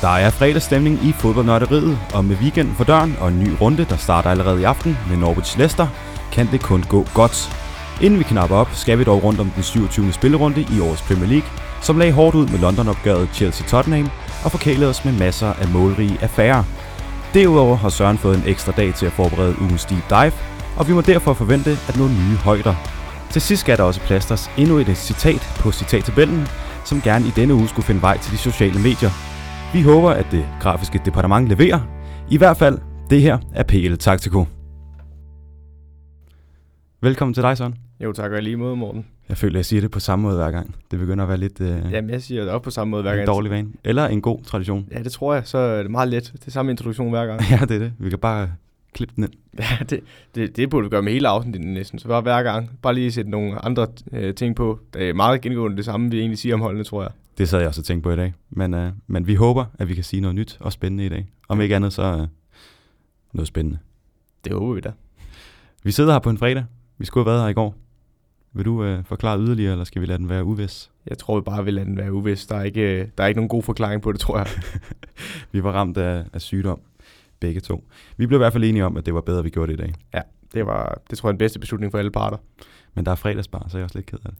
Der er fredagsstemning i fodboldnørderiet, og med weekenden for døren og en ny runde, der starter allerede i aften med Norwich Leicester, kan det kun gå godt. Inden vi knapper op, skal vi dog rundt om den 27. spillerunde i årets Premier League, som lagde hårdt ud med London-opgøret Chelsea-Tottenham og forkælede os med masser af målrige affærer. Derudover har Søren fået en ekstra dag til at forberede ugens deep dive, og vi må derfor forvente at nå nye højder. Til sidst skal der også plasters endnu et citat på citattabellen, som gerne i denne uge skulle finde vej til de sociale medier. Vi håber, at det grafiske departement leverer. I hvert fald, det her er PL Taktiko. Velkommen til dig, Søren. Jo, tak og lige måde, Morten. Jeg føler, at jeg siger det på samme måde hver gang. Det begynder at være lidt øh, Jamen, jeg siger det også på samme måde hver en gang. dårlig vane. Eller en god tradition. Ja, det tror jeg. Så er det meget let. Det er samme introduktion hver gang. Ja, det er det. Vi kan bare klippe den ind. ja, det, det, det burde vi gøre med hele afsnittet næsten. Så bare hver gang. Bare lige sætte nogle andre øh, ting på. Det er meget gengående det samme, vi egentlig siger om holdene, tror jeg. Det sad jeg også og tænkte på i dag. Men, øh, men vi håber, at vi kan sige noget nyt og spændende i dag. Om ikke andet, så øh, noget spændende. Det håber vi da. Vi sidder her på en fredag. Vi skulle have været her i går. Vil du øh, forklare yderligere, eller skal vi lade den være uvis? Jeg tror, vi bare vil lade den være uvis. Der er ikke, øh, der er ikke nogen god forklaring på det, tror jeg. Vi var ramt af, af sygdom, begge to. Vi blev i hvert fald enige om, at det var bedre, at vi gjorde det i dag. Det, var, det tror jeg er den bedste beslutning for alle parter. Men der er fredagsbar, så er jeg også lidt ked af det.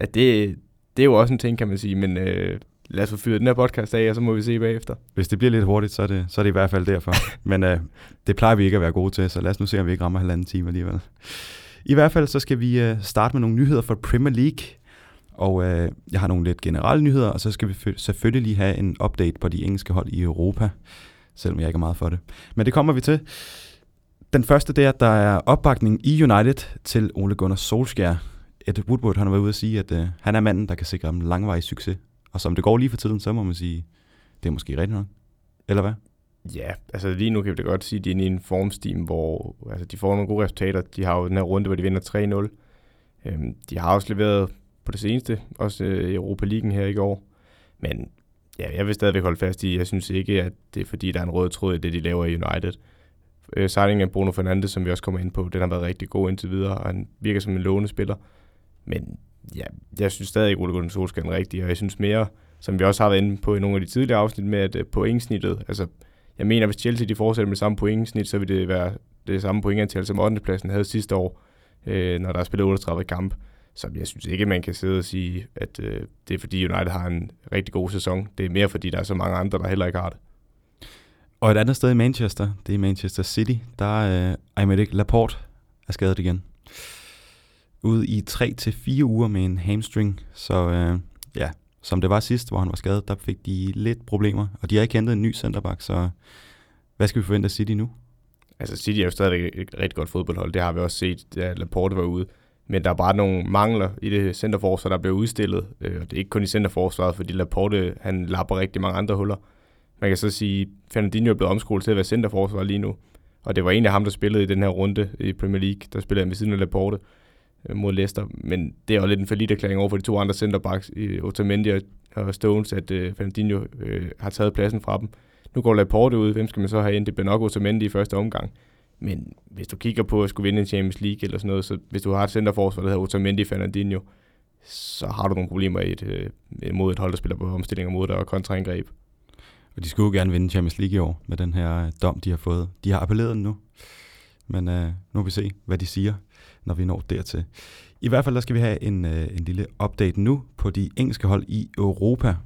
At det, det er jo også en ting, kan man sige. Men øh, lad os få fyret den her podcast af, og så må vi se bagefter. Hvis det bliver lidt hurtigt, så er det, så er det i hvert fald derfor. Men øh, det plejer vi ikke at være gode til, så lad os nu se, om vi ikke rammer halvanden time alligevel. I hvert fald så skal vi øh, starte med nogle nyheder fra Premier League. Og øh, jeg har nogle lidt generelle nyheder, og så skal vi fø- selvfølgelig lige have en update på de engelske hold i Europa, selvom jeg ikke er meget for det. Men det kommer vi til. Den første det er, at der er opbakning i United til Ole Gunnar Solskjaer. Ed Woodward han har været ude at sige, at øh, han er manden, der kan sikre dem langvarig succes. Og som det går lige for tiden, så må man sige, det er måske rigtigt nok. Eller hvad? Ja, altså lige nu kan vi da godt sige, at de er inde i en formsteam, hvor altså, de får nogle gode resultater. De har jo den her runde, hvor de vinder 3-0. Øhm, de har også leveret på det seneste, også øh, i Europa League her i går. Men ja, jeg vil stadigvæk holde fast i, jeg synes ikke, at det er fordi, der er en rød tråd i det, de laver i United. Øh, signingen af Bruno Fernandes, som vi også kommer ind på, den har været rigtig god indtil videre, og han virker som en lovende spiller. Men ja, jeg synes stadig ikke, Ole Gunnar Solskjaer er den rigtige, og jeg synes mere, som vi også har været inde på i nogle af de tidligere afsnit med, at øh, pointsnittet, altså jeg mener, hvis Chelsea de fortsætter med samme pointsnit, så vil det være det samme pointantal, som 8. pladsen havde sidste år, øh, når der er spillet 38 kamp. Så jeg synes ikke, man kan sidde og sige, at øh, det er fordi United har en rigtig god sæson. Det er mere fordi, der er så mange andre, der heller ikke har det. Og et andet sted i Manchester, det er Manchester City, der er øh, Aymeric Laporte er skadet igen. Ude i 3 til 4 uger med en hamstring, så øh, ja, som det var sidst, hvor han var skadet, der fik de lidt problemer. Og de har ikke hentet en ny centerback, så hvad skal vi forvente af City nu? Altså City er jo stadig et rigtig godt fodboldhold. Det har vi også set, da Laporte var ude. Men der er bare nogle mangler i det centerforsvar, der bliver udstillet. Øh, og det er ikke kun i centerforsvaret, fordi Laporte han lapper rigtig mange andre huller. Man kan så sige, at Fernandinho er blevet omskolet til at være centerforsvar lige nu. Og det var egentlig ham, der spillede i den her runde i Premier League. Der spillede han ved siden af Laporte Øh, mod Leicester. Men det er jo lidt en forlit erklæring over for de to andre centerbacks, i Otamendi og- Stones, at øh, Fernandinho øh, har taget pladsen fra dem. Nu går Laporte ud. Hvem skal man så have ind? Det bliver nok Otamendi i første omgang. Men hvis du kigger på at skulle vinde en Champions League eller sådan noget, så hvis du har et centerforsvar, der hedder Otamendi Fernandinho, så har du nogle problemer i et, øh, mod et hold, der spiller på omstillinger mod dig og kontraangreb. Og de skulle jo gerne vinde Champions League i år med den her øh, dom, de har fået. De har appelleret den nu, men øh, nu vil vi se, hvad de siger, når vi når dertil. I hvert fald der skal vi have en, øh, en lille update nu på de engelske hold i Europa.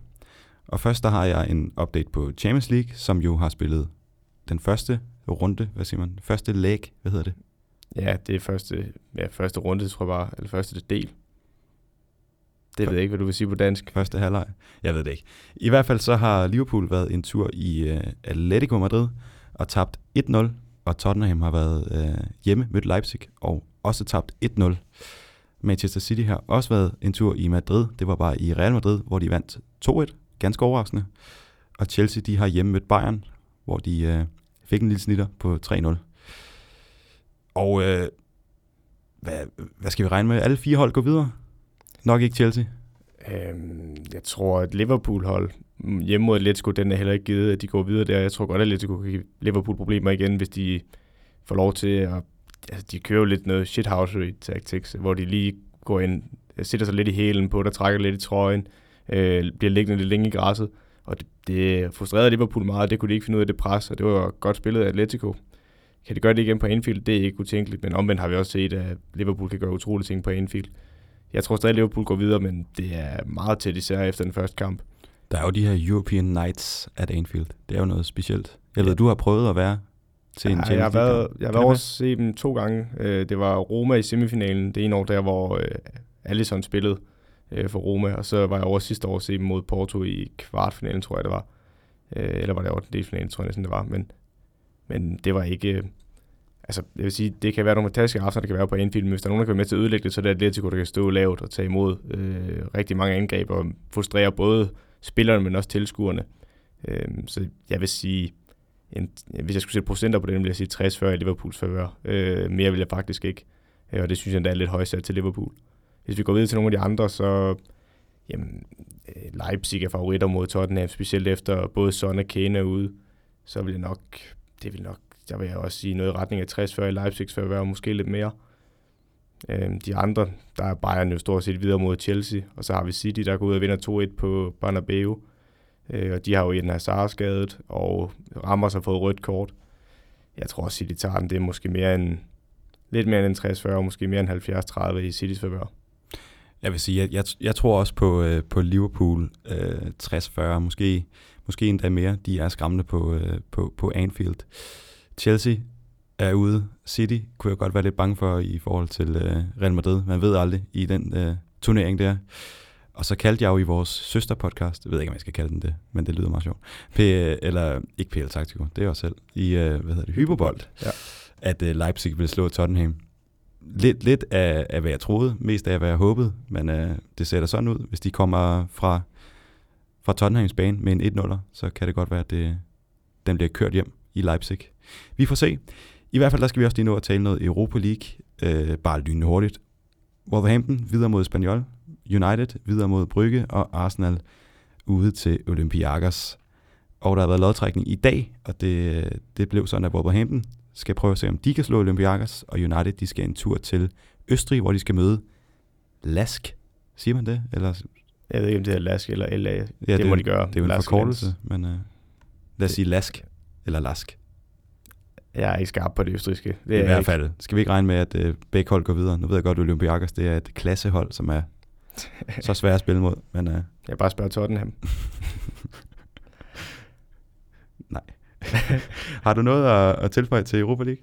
Og først der har jeg en update på Champions League, som jo har spillet den første runde, hvad siger man, første leg, hvad hedder det? Ja, det er første, ja, første runde, tror jeg bare, eller første del. Det ved jeg ikke, hvad du vil sige på dansk. Første halvleg. Jeg ved det ikke. I hvert fald så har Liverpool været en tur i øh, Atletico Madrid og tabt 1-0, og Tottenham har været øh, hjemme mødt Leipzig og også tabt 1-0. Manchester City har også været en tur i Madrid. Det var bare i Real Madrid, hvor de vandt 2-1. Ganske overraskende. Og Chelsea de har hjemme mødt Bayern, hvor de øh, fik en lille snitter på 3-0. Og øh, hvad, hvad skal vi regne med? Alle fire hold går videre? Nok ikke Chelsea. Øhm, jeg tror, at Liverpool-hold mm, hjemme mod Atletico, den er heller ikke givet, at de går videre der. Jeg tror godt, at Atletico kan give Liverpool problemer igen, hvis de får lov til at... Altså, de kører jo lidt noget shithousery tactics, hvor de lige går ind, øh, sætter sig lidt i hælen på, der trækker lidt i trøjen, øh, bliver liggende lidt længe i græsset. Og det, det frustrerede Liverpool meget, det kunne de ikke finde ud af det pres, og det var godt spillet af Atletico. Kan de gøre det igen på Anfield? Det er ikke utænkeligt, men omvendt har vi også set, at Liverpool kan gøre utrolige ting på Anfield. Jeg tror stadig, at Liverpool går videre, men det er meget tæt især efter den første kamp. Der er jo de her European Nights at Anfield. Det er jo noget specielt. Jeg ved, du har prøvet at være til en ja, jeg har været, jeg har været over se dem to gange. Øh, det var Roma i semifinalen. Det ene år der, hvor øh, Alisson spillede øh, for Roma, og så var jeg over sidste år se dem mod Porto i kvartfinalen, tror jeg det var. Eller var det over den finalen, tror jeg næsten det var. Men, men det var ikke... Altså, jeg vil sige, det kan være nogle fantastiske aftener, der kan være på Anfield, men hvis der er nogen, der kan være med til at ødelægge det, så er det Atletico, der kan stå lavt og tage imod øh, rigtig mange angreb og frustrere både spillerne, men også tilskuerne. Øh, så jeg vil sige, en, hvis jeg skulle sætte procenter på det, vil jeg sige 60 før i Liverpools favør. Øh, mere vil jeg faktisk ikke. Øh, og det synes jeg endda er lidt højsat til Liverpool. Hvis vi går videre til nogle af de andre, så jamen, øh, Leipzig er favoritter mod Tottenham, specielt efter både Son og Kane er ude. Så vil jeg nok, det vil nok, der vil jeg også sige noget i retning af 60 før i Leipzigs favør, måske lidt mere. Øh, de andre, der er Bayern jo stort set videre mod Chelsea, og så har vi City, der går ud og vinder 2-1 på Bernabeu. Øh, og de har jo en Hazard skadet, og Ramos har fået rødt kort. Jeg tror også, City tager den. Det er måske mere end, lidt mere end 60-40, måske mere end 70-30 i Citys favør. Jeg vil sige, jeg, jeg, jeg tror også på, øh, på Liverpool øh, 60-40, måske, måske endda mere. De er skræmmende på, øh, på, på Anfield. Chelsea er ude. City kunne jeg godt være lidt bange for i forhold til øh, Real Madrid. Man ved aldrig i den øh, turnering der. Og så kaldte jeg jo i vores søsterpodcast, jeg ved ikke, om jeg skal kalde den det, men det lyder meget sjovt, P, eller ikke PL Taktiko, det er jeg selv, i, uh, hvad hedder det, Hyperbold, ja. at uh, Leipzig ville slå Tottenham. Lidt, lidt af, af, hvad jeg troede, mest af, hvad jeg håbede, men uh, det ser da sådan ud. Hvis de kommer fra, fra Tottenhams bane med en 1-0, så kan det godt være, at det, den bliver kørt hjem i Leipzig. Vi får se. I hvert fald, der skal vi også lige nå at tale noget Europa League, uh, bare lynende hurtigt. Wolverhampton videre mod Spaniol, United videre mod Brygge, og Arsenal ude til Olympiakos. Og der har været lodtrækning i dag, og det, det blev sådan, at Wolverhampton skal prøve at se, om de kan slå Olympiakos, og United de skal en tur til Østrig, hvor de skal møde Lask. Siger man det? Eller? Jeg ved ikke, om det er Lask eller LA. Ja, det, det må de gøre. Det er jo en Lask forkortelse, men uh, lad os sige Lask eller Lask. Jeg er ikke skarp på det østriske. Det I hvert fald. Ikke. Skal vi ikke regne med, at uh, begge hold går videre? Nu ved jeg godt, at Olympiakos det er et klassehold, som er så svært at spille mod. Men, uh... Jeg bare spørger Tottenham. Nej. Har du noget at, at tilføje til Europa League?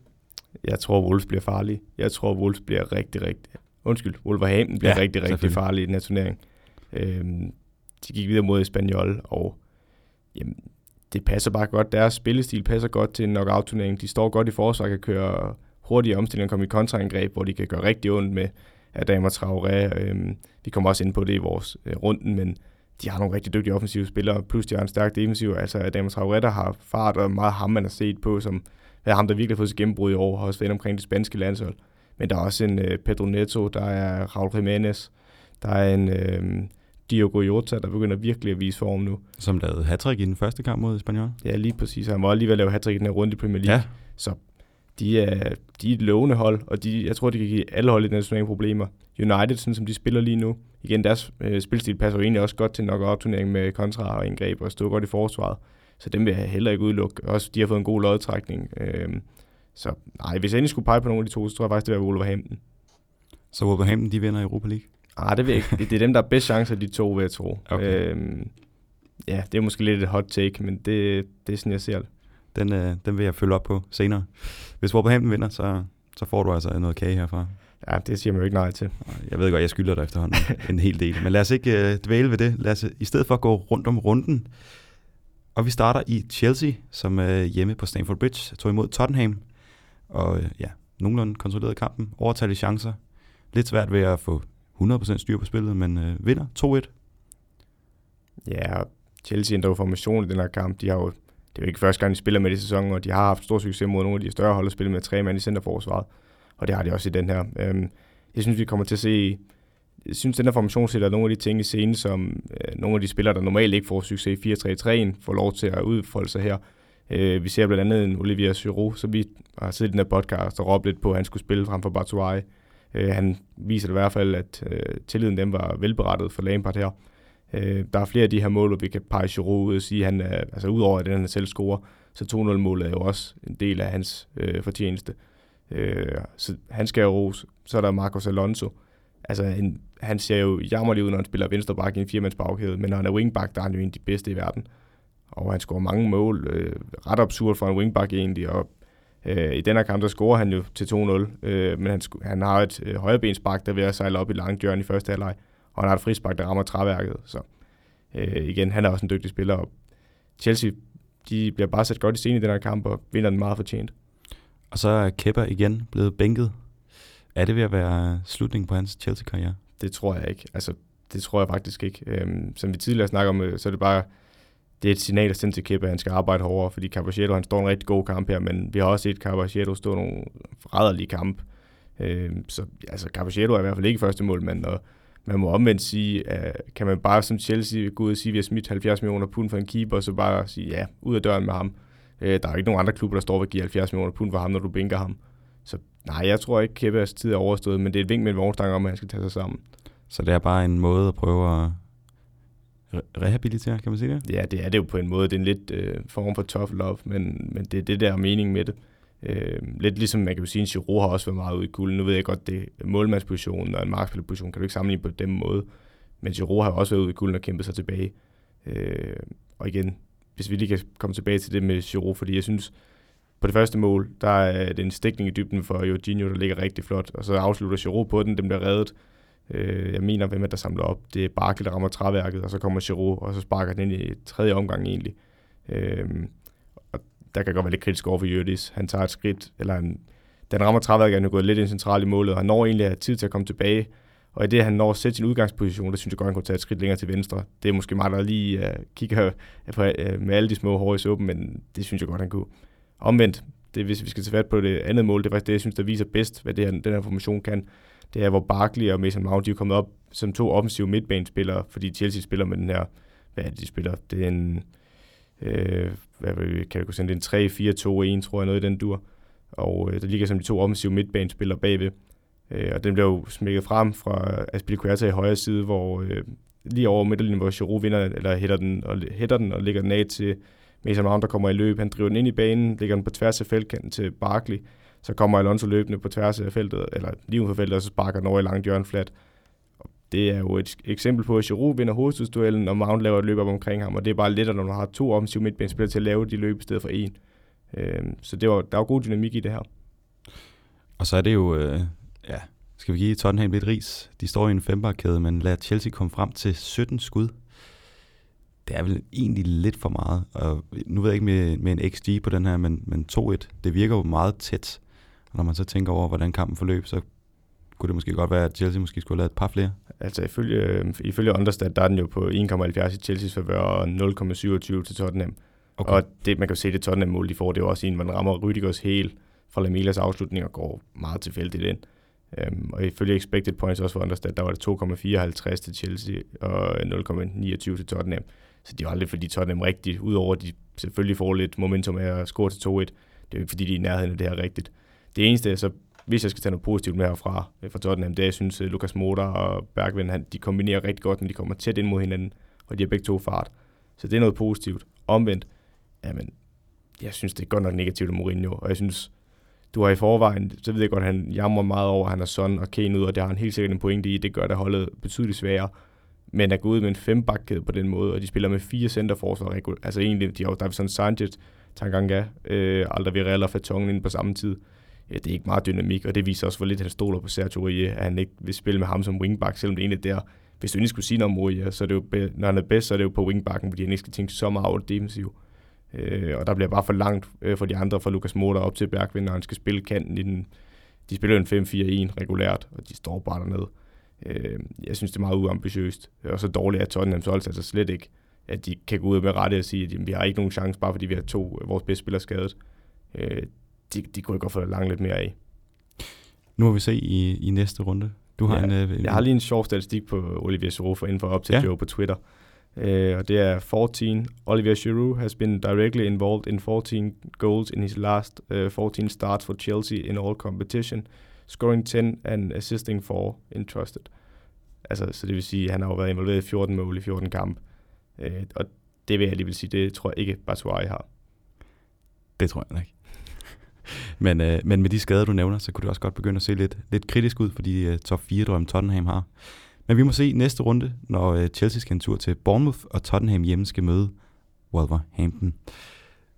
Jeg tror, Wolves bliver farlige. Jeg tror, Wolves bliver rigtig, rigtig... Undskyld, Wolverhampton bliver ja, rigtig, rigtig farlig i den her turnering. Øhm, de gik videre mod Espanyol, og jamen, det passer bare godt. Deres spillestil passer godt til en knockout-turnering. De står godt i forsvar, kan køre hurtige omstillinger, komme i kontraangreb, hvor de kan gøre rigtig ondt med Adama Traoré. Øhm, vi kommer også ind på det i vores øh, runden, men de har nogle rigtig dygtige offensive spillere, plus de har en stærk defensiv. Altså Adama Traoré, der har fart og meget ham, man har set på, som er ham, der virkelig har fået sit gennembrud i år, har også været omkring det spanske landshold. Men der er også en øh, Pedro Neto, der er Raul Jiménez, der er en øh, Diogo Jota, der begynder virkelig at vise form nu. Som lavede hat i den første kamp mod Espanyol. Ja, lige præcis. Han var lige ved at lave hat i den her runde i Premier League. Ja. Så de er, de er et lovende hold, og de, jeg tror, de kan give alle hold i den turnering problemer. United, sådan som de spiller lige nu, igen, deres øh, spilstil passer jo egentlig også godt til en knockout-turnering med kontra og indgreb og stå godt i forsvaret. Så dem vil jeg heller ikke udelukke. Også de har fået en god lodtrækning. Øh, så nej, hvis jeg endelig skulle pege på nogle af de to, så tror jeg faktisk, det var Wolverhampton. Så Wolverhampton, de vinder Europa League? Nej, det ved jeg ikke. Det, det er dem, der er bedst chance af de to, vil jeg tro. Okay. Øh, ja, det er måske lidt et hot take, men det, det er sådan, jeg ser det. Den, øh, den vil jeg følge op på senere. Hvis Wolverhampton vinder, så, så får du altså noget kage herfra. Ja, det siger man jo ikke nej til. Jeg ved godt, jeg skylder dig efterhånden en hel del. Men lad os ikke øh, dvæle ved det. Lad os i stedet for gå rundt om runden. Og vi starter i Chelsea, som øh, hjemme på Stamford Bridge tog imod Tottenham. Og øh, ja, nogenlunde kontrolleret kampen. Overtalte chancer. Lidt svært ved at få 100% styr på spillet, men øh, vinder 2-1. Ja, Chelsea ændrer formation i den her kamp. De har jo det er jo ikke første gang, de spiller med i sæsonen, og de har haft stor succes mod nogle af de større hold at spille med tre mand i centerforsvaret. Og det har de også i den her. Øhm, jeg synes, vi kommer til at se... Jeg synes, den her formation sætter nogle af de ting i scenen, som øh, nogle af de spillere, der normalt ikke får succes i 4-3-3'en, får lov til at udfolde sig her. Øh, vi ser blandt andet en Olivier Giroud, som vi har siddet i den her podcast og råbt lidt på, at han skulle spille frem for Batuai. Øh, han viser i hvert fald, at øh, tilliden dem var velberettet for Lampard her. Øh, der er flere af de her mål, hvor vi kan pege Giroud ud og sige, han er, altså udover at han selv scorer, så 2-0-målet er jo også en del af hans øh, fortjeneste. Øh, så han skal jo rose. Så er der Marcos Alonso. Altså, en, han ser jo jammerlig ud, når han spiller venstreback i en firemands bagkæde, men når han er wingback, der er han jo en af de bedste i verden. Og han scorer mange mål. Øh, ret absurd for en wingback egentlig, og øh, i den her kamp, der scorer han jo til 2-0, øh, men han, han har et øh, højrebensbak, der er ved at sejle op i lang journey i første halvleg, og han har et frisbak, der rammer træværket. Så øh, igen, han er også en dygtig spiller, og Chelsea de bliver bare sat godt i scenen i den her kamp, og vinder den meget fortjent. Og så er Kepa igen blevet bænket. Er det ved at være slutningen på hans Chelsea-karriere? Det tror jeg ikke. Altså, det tror jeg faktisk ikke. Øhm, som vi tidligere snakker om, øh, så er det bare det er et signal at sende til Kepa, at han skal arbejde hårdere, fordi Caballero, han står en rigtig god kamp her, men vi har også set Caballero stå nogle forræderlige kamp. Øhm, så altså, Caballero er i hvert fald ikke første mål, men og man må omvendt sige, at kan man bare som Chelsea gå ud og sige, at vi har smidt 70 millioner pund for en keeper, og så bare sige, ja, ud af døren med ham. Øh, der er ikke nogen andre klubber, der står og giver 70 millioner pund for ham, når du bænker ham. Så nej, jeg tror ikke, Kepas tid er overstået, men det er et vink med en vognstang om, at han skal tage sig sammen. Så det er bare en måde at prøve at re- rehabilitere, kan man sige det? Ja, det er det jo på en måde. Det er en lidt øh, form for tough love, men, men det er det der mening med det. Øh, lidt ligesom man kan jo sige, at Giroud har også været meget ude i kulden. Nu ved jeg godt, det er målmandspositionen og en markspillerposition, kan du ikke sammenligne på den måde. Men Giroud har også været ude i kulden og kæmpet sig tilbage. Øh, og igen, hvis vi lige kan komme tilbage til det med Giroud, fordi jeg synes, på det første mål, der er det en stikning i dybden for Jorginho, der ligger rigtig flot, og så afslutter Giroud på den, den bliver reddet. Øh, jeg mener, hvem er der samler op? Det er Barkel, der rammer træværket, og så kommer Giroud, og så sparker den ind i tredje omgang egentlig. Øh, der kan godt være lidt kritisk over for Jørdis. Han tager et skridt, eller han, den rammer træværket, han er gået lidt ind centralt i målet, og han når egentlig at have tid til at komme tilbage, og i det, han når at sætte sin udgangsposition, der synes jeg godt, han kunne tage et skridt længere til venstre. Det er måske mig, der lige uh, kigger øh, på, uh, med alle de små hår i suppen, men det synes jeg godt, han kunne. Omvendt, det, hvis vi skal tage fat på det andet mål, det er faktisk det, jeg synes, der viser bedst, hvad det her, den her formation kan. Det er, hvor Barkley og Mason Mount de er kommet op som to offensive midtbanespillere, fordi Chelsea spiller med den her, hvad er det, de spiller? Det er en, øh, hvad kan vi sende, det en 3-4-2-1, tror jeg, noget i den dur. Og øh, der ligger som de to offensive midtbanespillere bagved. Øh, og den blev jo smækket frem fra Aspilicueta i højre side, hvor øh, lige over midterlinjen, hvor Giroud vinder, eller hætter den, og, hætter den og lægger den af til Mason Mount, der kommer i løb. Han driver den ind i banen, lægger den på tværs af feltkanten til Barkley. Så kommer Alonso løbende på tværs af feltet, eller lige uden for feltet, og så sparker den over i langt hjørne flat. Det er jo et eksempel på, at Giroud vinder hovedstødsduellen, og Mount laver et løb op omkring ham, og det er bare lettere, når man har to offensive midtbanespillere til at lave de løb i stedet for en. Øh, så det var, der var god dynamik i det her. Og så er det jo, øh, ja, skal vi give Tottenham lidt ris? De står i en fembarkæde, men lader Chelsea komme frem til 17 skud. Det er vel egentlig lidt for meget. Og nu ved jeg ikke med, med en XG på den her, men, men 2-1, det virker jo meget tæt. Og når man så tænker over, hvordan kampen forløb, så kunne det måske godt være, at Chelsea måske skulle have lavet et par flere. Altså ifølge, ifølge Understat, der er den jo på 1,70 i Chelsea's favør og 0,27 til Tottenham. Okay. Og det, man kan jo se, det Tottenham-mål, de får, det er jo også en, man rammer Rüdigers helt fra Lamilas afslutning og går meget tilfældigt ind. Um, og ifølge expected points også for Understat, der var det 2,54 til Chelsea og 0,29 til Tottenham. Så de var aldrig, fordi Tottenham rigtigt, udover at de selvfølgelig får lidt momentum af at score til 2-1. Det er jo ikke, fordi de er i nærheden af det her rigtigt. Det eneste, så hvis jeg skal tage noget positivt med herfra øh, fra Tottenham, det er, jeg synes, øh, at Lukas Motor og Bergvind, han, de kombinerer rigtig godt, når de kommer tæt ind mod hinanden, og de har begge to fart. Så det er noget positivt. Omvendt, jamen, jeg synes, det er godt nok negativt af Mourinho, og jeg synes, du har i forvejen, så ved jeg godt, at han jammer meget over, at han er sådan og Kane ud, og det har han helt sikkert en pointe i. Det gør det holdet betydeligt sværere. Men at gå ud med en fembakkæde på den måde, og de spiller med fire centerforsvar, altså egentlig, de har jo Davison Sanchez, Tanganga, øh, Alderweireld og Fatongen inde på samme tid. Ja, det er ikke meget dynamik, og det viser også, hvor lidt han stoler på Sergio Aurier, at han ikke vil spille med ham som wingback, selvom det egentlig der. Hvis du egentlig skulle sige noget om Aurier, så er det jo, når han er bedst, så er det jo på wingbacken, fordi han ikke skal tænke så meget over det defensive. Øh, og der bliver bare for langt øh, for de andre, fra Lukas Motor op til Bergvind, når han skal spille kanten i den. De spiller en 5-4-1 regulært, og de står bare dernede. Øh, jeg synes, det er meget uambitiøst. Og så dårligt er Tottenham så altså slet ikke, at de kan gå ud med rette og sige, at jamen, vi har ikke nogen chance, bare fordi vi har to vores bedste spillere skadet. Øh, de, de kunne godt få langt lidt mere af. Nu må vi se i, i næste runde. Du har ja, en, øh, jeg har lige en sjov statistik på Olivier Giroud for inden for op til ja. Joe på Twitter. Uh, og det er 14. Olivier Giroud has been directly involved in 14 goals in his last uh, øh, 14 starts for Chelsea in all competition, scoring 10 and assisting 4 in trusted. Altså, så det vil sige, at han har jo været involveret i 14 mål i 14 kampe. Øh, og det vil jeg lige vil sige, det tror jeg ikke, Batshuayi har. Det tror jeg ikke men, øh, men med de skader, du nævner, så kunne det også godt begynde at se lidt, lidt kritisk ud for de øh, top 4 drømme Tottenham har. Men vi må se næste runde, når øh, Chelsea skal en tur til Bournemouth, og Tottenham hjemme skal møde Wolverhampton.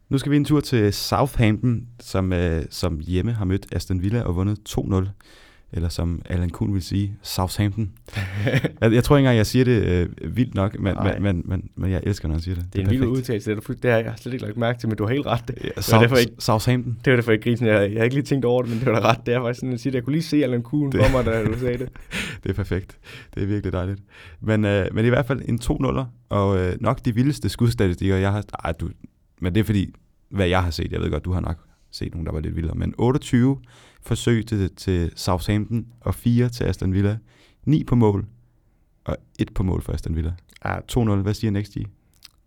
Nu skal vi en tur til Southampton, som, øh, som hjemme har mødt Aston Villa og vundet 2-0 eller som Alan Kuhn vil sige, Southampton. jeg, jeg tror ikke engang, jeg siger det øh, vildt nok, men, men, men, men, men jeg elsker, når han siger det. Det, det er, en vild udtalelse, det, det har jeg slet ikke lagt mærke til, men du har helt ret. Det, ja, det var derfor ikke, Southampton. Det var derfor ikke grisen. Jeg, jeg har ikke lige tænkt over det, men det var da ret. Det er faktisk sådan, at sige. Jeg kunne lige se Alan Kuhn det, for mig, da du sagde det. det er perfekt. Det er virkelig dejligt. Men, øh, men i hvert fald en 2-0'er, og øh, nok de vildeste skudstatistikker, jeg har... Ej, du, men det er fordi, hvad jeg har set, jeg ved godt, du har nok set nogle, der var lidt vildere, men 28 forsøg til, til Southampton og 4 til Aston Villa. 9 på mål og 1 på mål for Aston Villa. Ja. 2-0. Hvad siger Next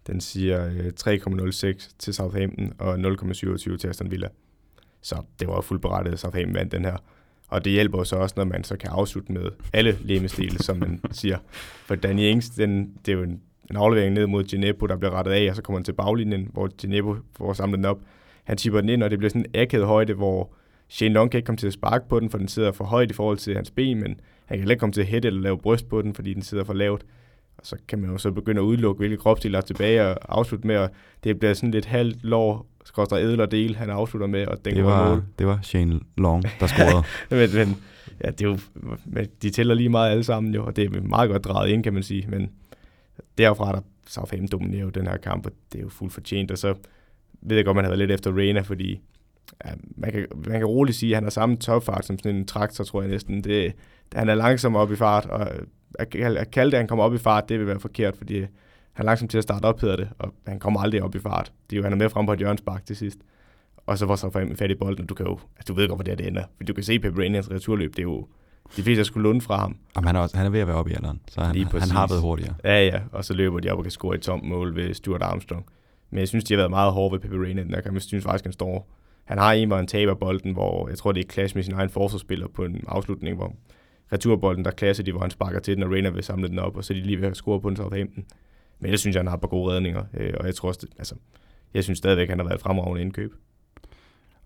Den siger 3,06 øh, til Southampton og 0,27 til Aston Villa. Så det var fuldt berettet, Southampton vandt den her. Og det hjælper så også, når man så kan afslutte med alle lemestile, som man siger. For Danny Ings, den, det er jo en, en aflevering ned mod Gineppo, der bliver rettet af, og så kommer han til baglinjen, hvor Gineppo får samlet den op. Han tipper den ind, og det bliver sådan en akavet højde, hvor Shane Long kan ikke komme til at sparke på den, for den sidder for højt i forhold til hans ben, men han kan heller ikke komme til at hætte eller lave bryst på den, fordi den sidder for lavt. Og så kan man jo så begynde at udelukke, hvilke kropsdele er tilbage og afslutte med, og det bliver sådan lidt halvt lår, skorster ædler del, han afslutter med, og den det var, mål. Det var Shane Long, der scorede. men, men, ja, det er jo, men de tæller lige meget alle sammen jo, og det er meget godt drejet ind, kan man sige, men derfra der Southampton dominerer jo den her kamp, og det er jo fuldt fortjent, og så ved jeg godt, man havde lidt efter Reina, fordi ja, man, kan, man kan roligt sige, at han har samme topfart som sådan en traktor, tror jeg næsten. Det, han er langsom op i fart, og at, at kalde det, at han kommer op i fart, det vil være forkert, fordi han er langsom til at starte op, hedder det, og han kommer aldrig op i fart. Det er jo, han er med frem på et hjørnsbak til sidst. Og så var så for fat i bolden, du kan jo, altså, du ved godt, hvor det, er, det ender. Fordi du kan se Pep Rainiers returløb, det er jo, de fleste skulle lunde fra ham. Jamen, han, er også, han er ved at være oppe i alderen, så han, han har været hurtigere. Ja, ja, og så løber de op og kan score et tomt mål ved Stuart Armstrong. Men jeg synes, de har været meget hårde ved Pepe Reina den der kamp. Jeg synes faktisk, han står... Han har en, hvor han taber bolden, hvor jeg tror, det er clash med sin egen forsvarsspiller på en afslutning, hvor returbolden, der klasser de, hvor han sparker til den, og Reina vil samle den op, og så er de lige ved at score på den Southampton. Men jeg synes, han har på gode redninger, øh, og jeg tror også, det, altså, jeg synes stadigvæk, han har været et fremragende indkøb.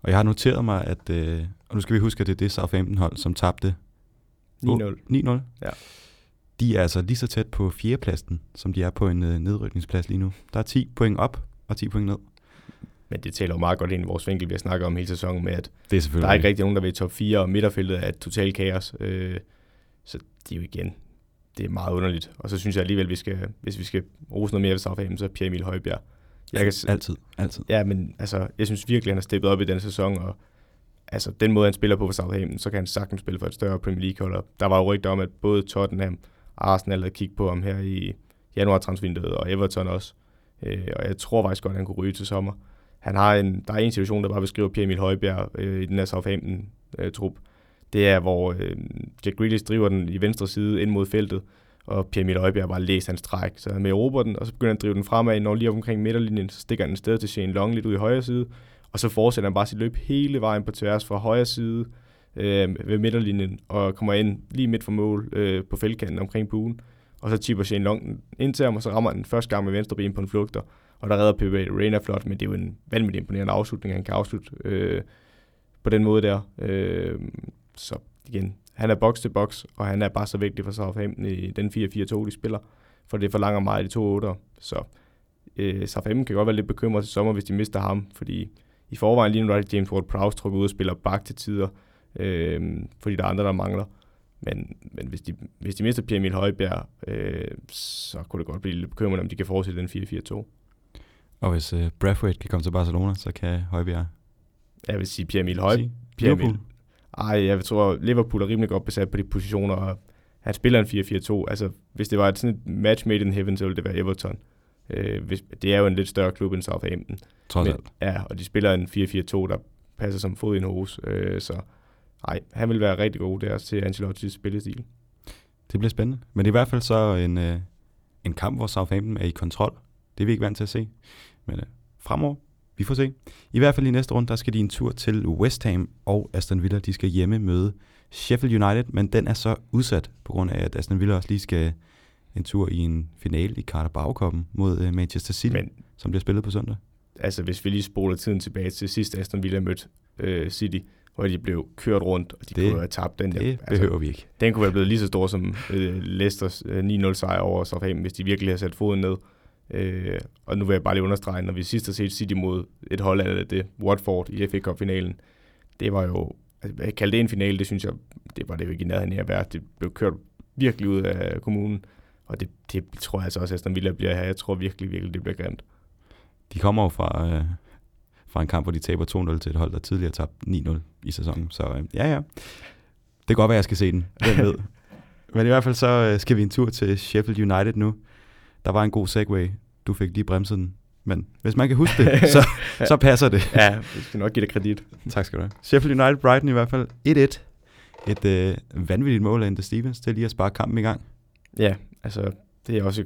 Og jeg har noteret mig, at, øh, og nu skal vi huske, at det er det Southampton-hold, som tabte 9-0. 9-0? Ja. De er altså lige så tæt på fjerdepladsen, som de er på en øh, nedrykningsplads lige nu. Der er 10 point op og 10 point ned. Men det taler jo meget godt ind i vores vinkel, vi har snakket om hele sæsonen med, at det er der er ikke rigtig nogen, der vil i top 4, og midterfeltet er total kaos. Øh, så det er jo igen, det er meget underligt. Og så synes jeg alligevel, vi skal, hvis vi skal rose noget mere ved Southampton, så er Pierre Emil Højbjerg. Jeg kan, altid, altid. Ja, men altså, jeg synes virkelig, han har steppet op i den sæson, og altså, den måde, han spiller på for Southampton, så kan han sagtens spille for et større Premier League-hold. Og der var jo rygter om, at både Tottenham og Arsenal havde kigget på ham her i januar transvinduet og Everton også. Øh, og jeg tror faktisk godt, at han kunne ryge til sommer. Han har en, der er en situation, der bare beskriver Pierre Emil Højbjerg øh, i den her Southampton-trup. Øh, det er, hvor øh, Jack Grealish driver den i venstre side ind mod feltet, og Pierre Emil Højbjerg bare læser hans træk. Så han med Robert den, og så begynder han at drive den fremad, når lige op omkring midterlinjen, så stikker han en sted til Shane Long lidt ud i højre side, og så fortsætter han bare sit løb hele vejen på tværs fra højre side øh, ved midterlinjen, og kommer ind lige midt for mål øh, på feltkanten omkring buen og så chipper Shane Long ind til ham, og så rammer han første gang med venstre ben på en flugter, og der redder Pepe Reina flot, men det er jo en vanvittig imponerende afslutning, han kan afslutte øh, på den måde der. Øh, så igen, han er box til box, og han er bare så vigtig for Southampton i den 4-4-2, de spiller, for det forlanger meget de to 8 Så øh, Southampton kan godt være lidt bekymret til sommer, hvis de mister ham, fordi i forvejen lige nu er det James Ward-Prowse trukket ud og spiller bak til tider, øh, fordi der er andre, der mangler. Men, men hvis, de, hvis de mister Pierre Emil Højbjerg, øh, så kunne det godt blive lidt bekymrende, om de kan fortsætte den 4-4-2. Og hvis øh, Brathwaite kan komme til Barcelona, så kan Højbjerg... Jeg vil sige Pierre Emil Højbjerg. Pierre Emil. Ej, jeg tror, Liverpool er rimelig godt besat på de positioner, og han spiller en 4-4-2. Altså, hvis det var et, sådan et match made in heaven, så ville det være Everton. Øh, hvis, det er jo en lidt større klub end Southampton. Trods alt. Ja, og de spiller en 4-4-2, der passer som fod i en hose. Øh, så Nej, han vil være rigtig god der til Ancelotti's spillestil. Det bliver spændende. Men det er i hvert fald så en, øh, en kamp, hvor Southampton er i kontrol. Det er vi ikke vant til at se. Men øh, fremover, vi får se. I hvert fald i næste runde, der skal de en tur til West Ham, og Aston Villa, de skal hjemme møde Sheffield United, men den er så udsat på grund af, at Aston Villa også lige skal en tur i en finale i Carabao-koppen mod uh, Manchester City, men, som bliver spillet på søndag. Altså, hvis vi lige spoler tiden tilbage til sidst Aston Villa mødte uh, City, hvor de blev kørt rundt, og de det, kunne have tabt den der. Det altså, behøver vi ikke. Den kunne være blevet lige så stor som uh, Leicesters uh, 9-0 sejr over Southampton, hvis de virkelig har sat foden ned. Uh, og nu vil jeg bare lige understrege, når vi sidst har set City mod et hold af det, Watford i FA Cup-finalen, det var jo, altså, jeg kalde det en finale, det synes jeg, det var det jo ikke i nærheden af at være. Det blev kørt virkelig ud af kommunen, og det, det tror jeg altså også, at Aston Villa bliver her. Jeg tror virkelig, virkelig, det bliver grimt. De kommer jo fra, øh, fra en kamp, hvor de taber 2-0 til et hold, der tidligere tabte 9-0 i sæsonen. Så øh, ja, ja. Det kan godt være, jeg skal se den. Den ved. Men i hvert fald så øh, skal vi en tur til Sheffield United nu. Der var en god segway. Du fik lige bremset den. Men hvis man kan huske det, så, så passer det. ja, vi skal nok give dig kredit. tak skal du have. Sheffield United Brighton i hvert fald 1-1. Et øh, vanvittigt mål af Ender Stevens til lige at spare kampen i gang. Ja, altså det er også,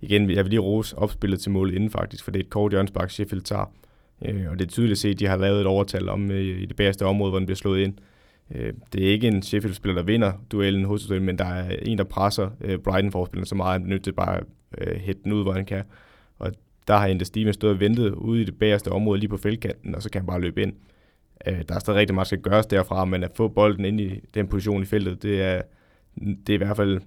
igen, jeg vil lige rose opspillet til målet inden faktisk, for det er et kort hjørnsbak, Sheffield tager. Øh, og det er tydeligt at se, at de har lavet et overtal om øh, i det bagerste område, hvor den bliver slået ind. Øh, det er ikke en Sheffield-spiller, der vinder duellen hos men der er en, der presser øh, Brighton-forspilleren så meget, at han er nødt til bare at øh, hætte den ud, hvor han kan. Og der har Ender Stevens stået og ventet ude i det bagerste område lige på feltkanten, og så kan han bare løbe ind. Øh, der er stadig rigtig meget, der skal gøres derfra, men at få bolden ind i den position i feltet, det er, det er i hvert fald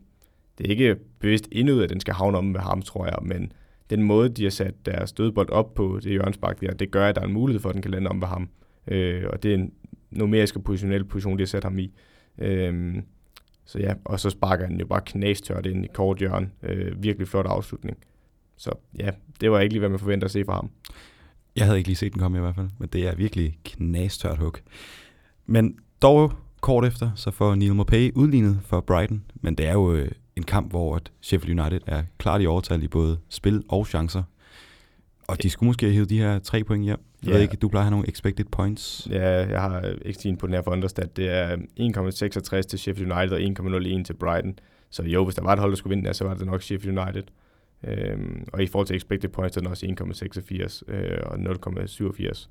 det er ikke bevidst endnu, at den skal havne om med ham, tror jeg, men den måde, de har sat deres dødbold op på det hjørnspark der, det gør, at der er en mulighed for, at den kan lande om ved ham. Øh, og det er en numerisk og positionel position, de har sat ham i. Øh, så ja, og så sparker han jo bare knastørt ind i kort hjørne. Øh, virkelig flot afslutning. Så ja, det var ikke lige, hvad man forventer at se fra ham. Jeg havde ikke lige set den komme i hvert fald, men det er virkelig knastørt hug. Men dog kort efter, så får Neil Maupay udlignet for Brighton, men det er jo øh, en kamp, hvor at Sheffield United er klart i overtal i både spil og chancer. Og de skulle måske have de her tre point hjem. Jeg ja. ved ikke, du plejer at have nogle expected points. Ja, jeg har ikke på den her for Understat. Det er 1,66 til Sheffield United og 1,01 til Brighton. Så jo, hvis der var et hold, der skulle vinde der, så var det nok Sheffield United. Øhm, og i forhold til expected points, er den også 1,86 øh, og 0,87.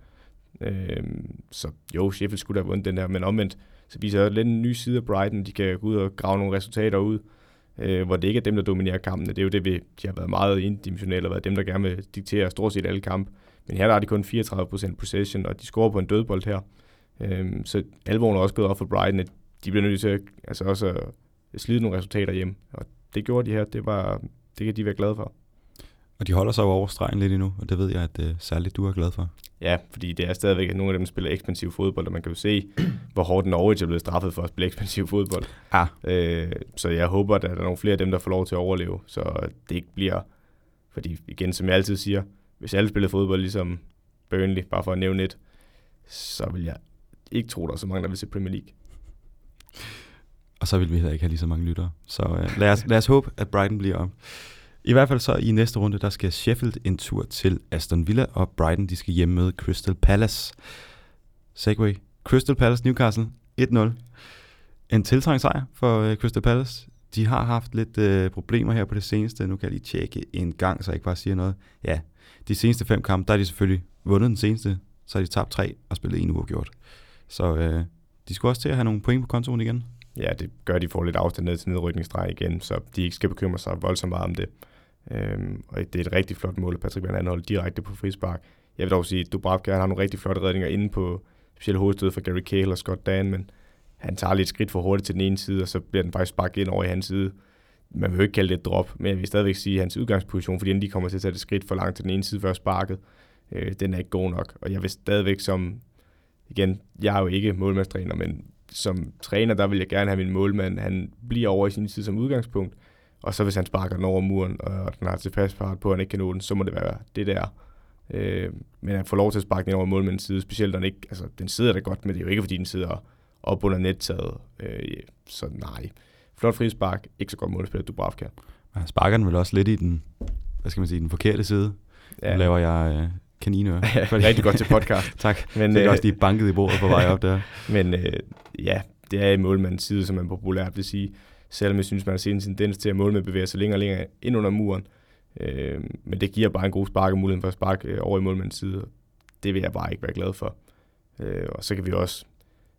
Øhm, så jo, Sheffield skulle have vundet den der, men omvendt, så viser det lidt en ny side af Brighton. De kan gå ud og grave nogle resultater ud øh, hvor det ikke er dem, der dominerer kampene. Det er jo det, vi, de har været meget indimensionelle og været dem, der gerne vil diktere stort set alle kampe. Men her der har de kun 34% possession, og de scorer på en dødbold her. Øh, så alvoren er også gået op for Brighton, at de bliver nødt til at, altså også at slide nogle resultater hjem. Og det gjorde de her. Det, var, det kan de være glade for. Og de holder sig over stregen lidt endnu, og det ved jeg, at uh, særligt du er glad for. Ja, fordi det er stadigvæk, at nogle af dem spiller ekspansiv fodbold, og man kan jo se, hvor hårdt Norwich er blevet straffet for at spille ekspansiv fodbold. Ja. Øh, så jeg håber, at der er nogle flere af dem, der får lov til at overleve, så det ikke bliver... Fordi igen, som jeg altid siger, hvis alle spiller fodbold ligesom Burnley, bare for at nævne et, så vil jeg ikke tro, der er så mange, der vil se Premier League. Og så vil vi heller ikke have lige så mange lyttere. Så uh, lad, os, lad os håbe, at Brighton bliver i hvert fald så i næste runde, der skal Sheffield en tur til Aston Villa, og Brighton de skal hjemme med Crystal Palace. Segway. Crystal Palace Newcastle 1-0. En tiltrængt sejr for uh, Crystal Palace. De har haft lidt uh, problemer her på det seneste. Nu kan jeg lige tjekke en gang, så jeg ikke bare siger noget. Ja, de seneste fem kampe, der er de selvfølgelig vundet den seneste. Så har de tabt tre og spillet en uafgjort. Så uh, de skulle også til at have nogle point på kontoen igen. Ja, det gør, at de får lidt afstand ned til nedrykningsdrej igen, så de ikke skal bekymre sig voldsomt meget om det. Øhm, og det er et rigtig flot mål, Patrick Van Anholt direkte på frispark. Jeg vil dog sige, at Dubravka har nogle rigtig flotte redninger inde på specielt hovedstødet for Gary Cahill og Scott Dan, men han tager lidt skridt for hurtigt til den ene side, og så bliver den faktisk sparket ind over i hans side. Man vil jo ikke kalde det et drop, men jeg vil stadigvæk sige, at hans udgangsposition, fordi han lige kommer til at tage et skridt for langt til den ene side før sparket, øh, den er ikke god nok. Og jeg vil stadigvæk som, igen, jeg er jo ikke målmandstræner, men som træner, der vil jeg gerne have min målmand, han bliver over i sin tid som udgangspunkt, og så hvis han sparker den over muren, og den har tilpas fart på, at han ikke kan nå den, så må det være det der. Øh, men han får lov til at sparke den over målmandens side, specielt når den ikke, altså den sidder da godt, men det er jo ikke fordi den sidder op under nettaget. Øh, så nej, flot frispark, ikke så godt målspil, Dubravka. Han sparker den vel også lidt i den, hvad skal man sige, den forkerte side. Ja. Nu laver jeg øh, kaninører. Ja, rigtig godt til podcast. tak. Men, det er øh, også lige banket i bordet på vej op der. men øh, ja, det er i målmandens side, som man populært vil sige selvom jeg synes, man har set en tendens til, at målmænd bevæger sig længere og længere ind under muren. Øh, men det giver bare en god spark og mulighed for at sparke øh, over i målmandens side. det vil jeg bare ikke være glad for. Øh, og så kan vi også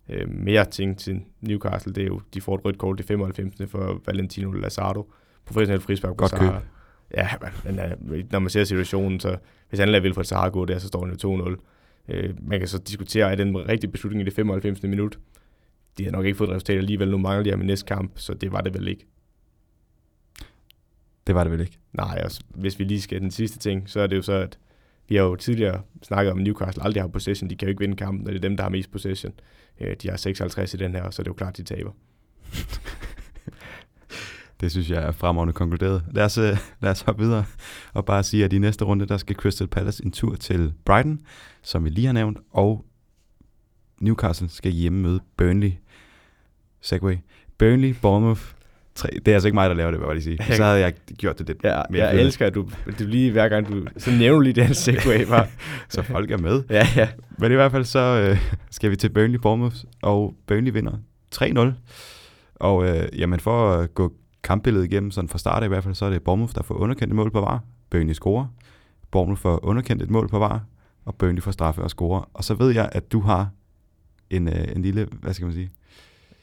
øh, mere ting til Newcastle, det er jo, de får et rødt kort i 95. for Valentino Lazardo, professionel frispark Godt køb. Ja, men øh, når man ser situationen, så hvis han lader Wilfred Sahar gå der, så står han jo 2-0. Øh, man kan så diskutere, er det en rigtig beslutning i det 95. minut? De har nok ikke fået et resultat alligevel. Nu mangler de ham i næste kamp, så det var det vel ikke. Det var det vel ikke? Nej, og hvis vi lige skal den sidste ting, så er det jo så, at vi har jo tidligere snakket om, at Newcastle aldrig har possession. De kan jo ikke vinde kampen, når det er dem, der har mest possession. Øh, de har 56 i den her, så det er jo klart, de taber. Det synes jeg er fremragende konkluderet. Lad os, øh, lad os hoppe videre og bare sige, at i næste runde, der skal Crystal Palace en tur til Brighton, som vi lige har nævnt, og Newcastle skal hjemme møde Burnley. Segway. Burnley, Bournemouth. Tre. Det er altså ikke mig, der laver det, vil jeg lige sige. Så havde jeg gjort det lidt Ja, jeg, jeg elsker, at du, du lige hver gang du så nævner lige den segway var. så folk er med. ja, ja. Men i hvert fald så øh, skal vi til Burnley Bournemouth, og Burnley vinder 3-0. Og øh, jamen for at gå kampbilledet igennem, sådan fra start i hvert fald, så er det Bournemouth, der får underkendt et mål på var. Burnley scorer. Bournemouth får underkendt et mål på var, og Burnley får straffe og scorer. Og så ved jeg, at du har en, øh, en lille, hvad skal man sige?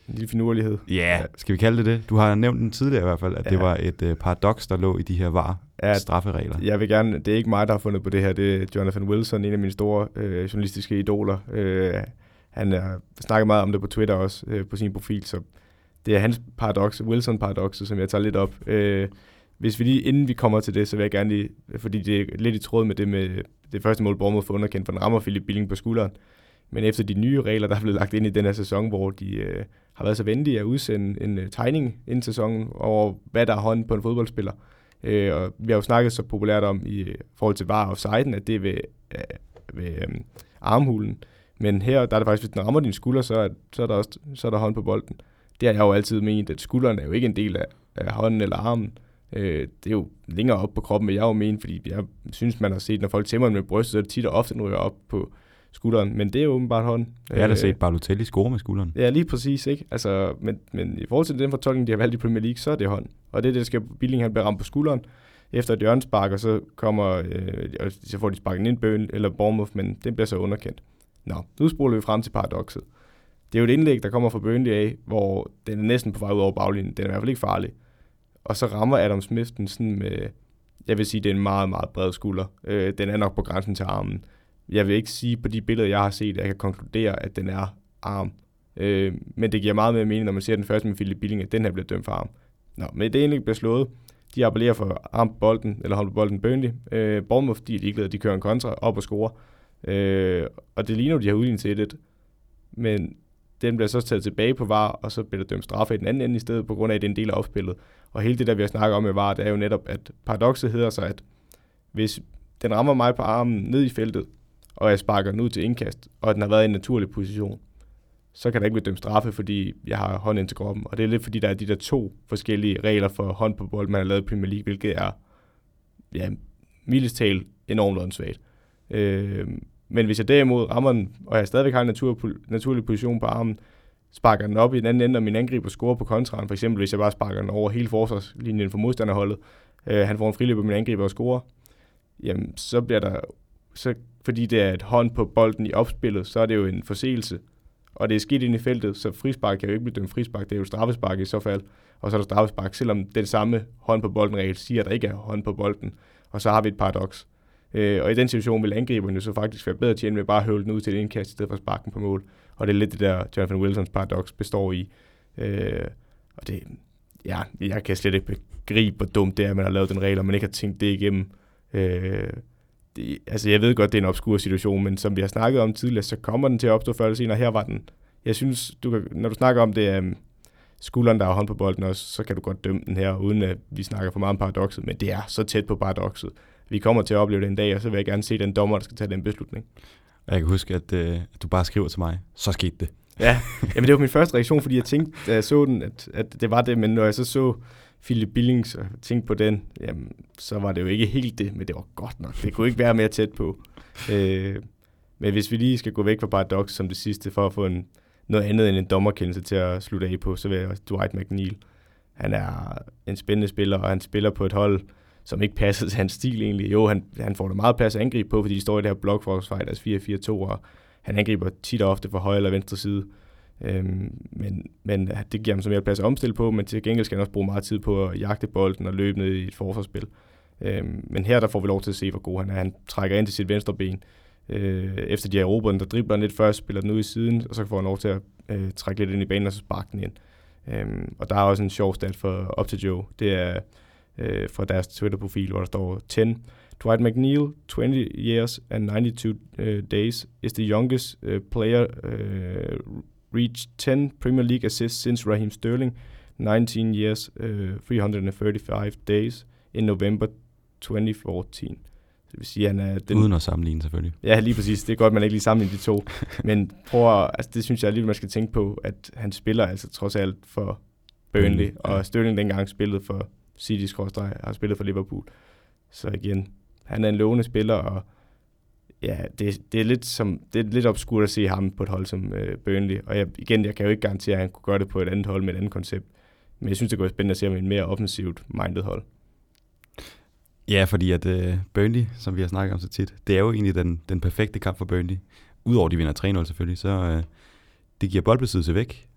En lille finurlighed. Ja, yeah, skal vi kalde det det? Du har nævnt den tidligere i hvert fald, at ja. det var et øh, paradoks, der lå i de her var Ja, strafferegler. Jeg vil gerne, det er ikke mig, der har fundet på det her, det er Jonathan Wilson, en af mine store øh, journalistiske idoler. Øh, han har snakket meget om det på Twitter også, øh, på sin profil, så det er hans paradoks, Wilson-paradokset, som jeg tager lidt op. Øh, hvis vi lige, inden vi kommer til det, så vil jeg gerne lige, fordi det er lidt i tråd med det med det første mål, Bournemouth får underkendt, for den rammer Philip Billing på skulderen. Men efter de nye regler, der er blevet lagt ind i den her sæson, hvor de øh, har været så venlige at udsende en øh, tegning inden sæsonen over, hvad der er hånden på en fodboldspiller, Øh, og vi har jo snakket så populært om i øh, forhold til var offsiden, at det er ved, øh, ved øh, armhulen. Men her, der er det faktisk, hvis den rammer din skulder, så er, så er, der, også, så er der hånd på bolden. Det har jeg jo altid ment, at skulderen er jo ikke en del af, af hånden eller armen. Øh, det er jo længere op på kroppen, vil jeg jo mene, fordi jeg synes, man har set, når folk tæmmer med brystet, så er det tit og ofte, når jeg op på skulderen. Men det er åbenbart hånden. Jeg har da set Balotelli score med skulderen. Ja, lige præcis, ikke? Altså, men, men i forhold til den fortolkning, de har valgt i Premier League, så er det hånd. Og det er det, der skal Billing, han bliver ramt på skulderen efter et hjørnespark, og så kommer, øh, så får de sparket ind Bøn eller Bournemouth, men den bliver så underkendt. Nå, nu spoler vi frem til paradokset. Det er jo et indlæg, der kommer fra Burnley af, hvor den er næsten på vej ud over baglinjen. Den er i hvert fald ikke farlig. Og så rammer Adam Smith den sådan med, jeg vil sige, det er en meget, meget bred skulder. Øh, den er nok på grænsen til armen. Jeg vil ikke sige på de billeder, jeg har set, at jeg kan konkludere, at den er arm. Øh, men det giver meget mere mening, når man ser den første med Philip Billing, at den her bliver dømt for arm. Nå, men det indlæg bliver slået. De appellerer for arm på bolden, eller holder bolden Burnley. Øh, Bournemouth, de er ligeglade, de kører en kontra op og scorer. Øh, og det ligner jo, de har udlignet til et. Men den bliver så taget tilbage på VAR, og så bliver der dømt straffe i den anden ende i stedet, på grund af, at det er en del af opspillet. Og hele det der, vi har snakket om med VAR, det er jo netop, at paradokset hedder sig, at hvis den rammer mig på armen ned i feltet, og jeg sparker den ud til indkast, og den har været i en naturlig position, så kan der ikke blive dømt straffe, fordi jeg har hånd ind til kroppen. Og det er lidt fordi, der er de der to forskellige regler for hånd på bold, man har lavet i Premier League, hvilket er, ja, mildest talt enormt åndssvagt. Øh, men hvis jeg derimod rammer den, og jeg stadigvæk har en natur, naturlig position på armen, sparker den op i den anden ende, og min angriber scorer på kontraen, for eksempel hvis jeg bare sparker den over hele forsvarslinjen for modstanderholdet, øh, han får en friløb, og min angriber og scorer, jamen så bliver der, så, fordi det er et hånd på bolden i opspillet, så er det jo en forseelse, og det er skidt ind i feltet, så frispark kan jo ikke blive dømt frispark, det er jo straffespark i så fald, og så er der straffespark, selvom den samme hånd på bolden regel siger, at der ikke er hånd på bolden, og så har vi et paradoks. Øh, og i den situation vil angriberen jo så faktisk være bedre tjent med bare at høvle den ud til et indkast, i stedet for at sparke på mål. Og det er lidt det der, Jonathan Wilsons paradoks består i. Øh, og det, ja, jeg kan slet ikke begribe, hvor dumt det er, at man har lavet den regel, og man ikke har tænkt det igennem. Øh, det, altså jeg ved godt, det er en obskur situation, men som vi har snakket om tidligere, så kommer den til at opstå før eller senere. Her var den. Jeg synes, du kan, når du snakker om det, um, skulderen, der har hånd på bolden også, så kan du godt dømme den her, uden at vi snakker for meget om paradokset, men det er så tæt på paradokset. Vi kommer til at opleve det en dag, og så vil jeg gerne se den dommer, der skal tage den beslutning. Jeg kan huske, at, øh, at du bare skriver til mig, så skete det. Ja, jamen det var min første reaktion, fordi jeg tænkte, da jeg så den, at, at det var det, men når jeg så så Philip Billings og tænkte på den, jamen, så var det jo ikke helt det, men det var godt nok. Det kunne ikke være mere tæt på. Øh, men hvis vi lige skal gå væk fra paradox som det sidste, for at få en, noget andet end en dommerkendelse til at slutte af på, så vil jeg også Dwight McNeil. Han er en spændende spiller, og han spiller på et hold, som ikke passede til hans stil egentlig. Jo, han, han får det meget plads at angribe på, fordi de står i det her blokforsvar, deres 4-4-2, og han angriber tit og ofte fra højre eller venstre side. Øhm, men, men det giver ham så mere plads at omstille på, men til gengæld skal han også bruge meget tid på at jagte bolden og løbe ned i et forsvarsspil. Øhm, men her der får vi lov til at se, hvor god han er. Han trækker ind til sit venstre ben. Øh, efter de har erobret der dribler han lidt først, spiller den ud i siden, og så får han lov til at øh, trække lidt ind i banen og så sparke den ind. Øhm, og der er også en sjov stat for Up to Joe. Det er øh, fra deres Twitter-profil, hvor der står 10. Dwight McNeil, 20 years and 92 uh, øh, days, is the youngest uh, player uh, reached 10 Premier League assists since Raheem Sterling, 19 years, uh, 335 days in November 2014. Det vil sige, han er den... Uden at sammenligne selvfølgelig. Ja, lige præcis. Det er godt, man ikke lige sammenligner de to. Men prøv at, altså, det synes jeg alligevel, man skal tænke på, at han spiller altså trods alt for Burnley, mm, ja. og Sterling dengang spillede for City har spillet for Liverpool. Så igen, han er en lovende spiller, og ja, det, det, er lidt som, det er lidt obskurt at se ham på et hold som øh, Burnley. Og jeg, igen, jeg kan jo ikke garantere, at han kunne gøre det på et andet hold med et andet koncept. Men jeg synes, det kunne være spændende at se ham i en mere offensivt minded hold. Ja, fordi at uh, Burnley, som vi har snakket om så tit, det er jo egentlig den, den perfekte kamp for Burnley. Udover de vinder 3-0 selvfølgelig, så uh, det giver boldbesiddelse væk,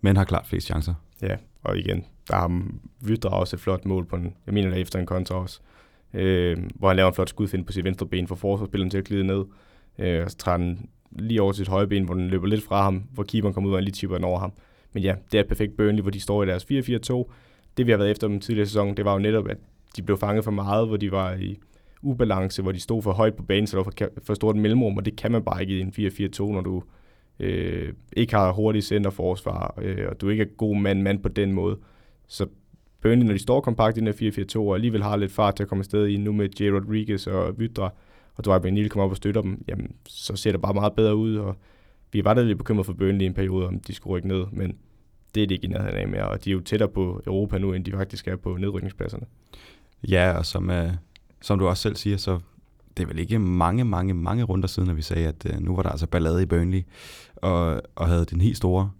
men har klart flest chancer. Ja, og igen, der har Vydra også et flot mål på en, jeg mener det efter en kontra også, øh, hvor han laver en flot skudfind på sit venstre ben for forsvarsspilleren til at glide ned, øh, og så træder den lige over til sit højre ben, hvor den løber lidt fra ham, hvor keeperen kommer ud og lige tipper den over ham. Men ja, det er et perfekt Burnley, hvor de står i deres 4-4-2. Det vi har været efter dem tidligere sæson, det var jo netop, at de blev fanget for meget, hvor de var i ubalance, hvor de stod for højt på banen, så der var for, for stort mellemrum, og det kan man bare ikke i en 4-4-2, når du øh, ikke har hurtigt centerforsvar, øh, og du ikke er god mand-mand på den måde. Så Burnley, når de står kompakt i den 4-4-2, og alligevel har lidt fart til at komme afsted i, nu med J. Rodriguez og Vydra, og Dwight McNeil kommer op og støtter dem, jamen, så ser det bare meget bedre ud, og vi var da lidt bekymret for Burnley i en periode, om de skulle rykke ned, men det er det ikke i nærheden af mere, og de er jo tættere på Europa nu, end de faktisk er på nedrykningspladserne. Ja, og som, uh, som du også selv siger, så det er vel ikke mange, mange, mange runder siden, at vi sagde, at uh, nu var der altså ballade i Burnley, og, og havde den helt store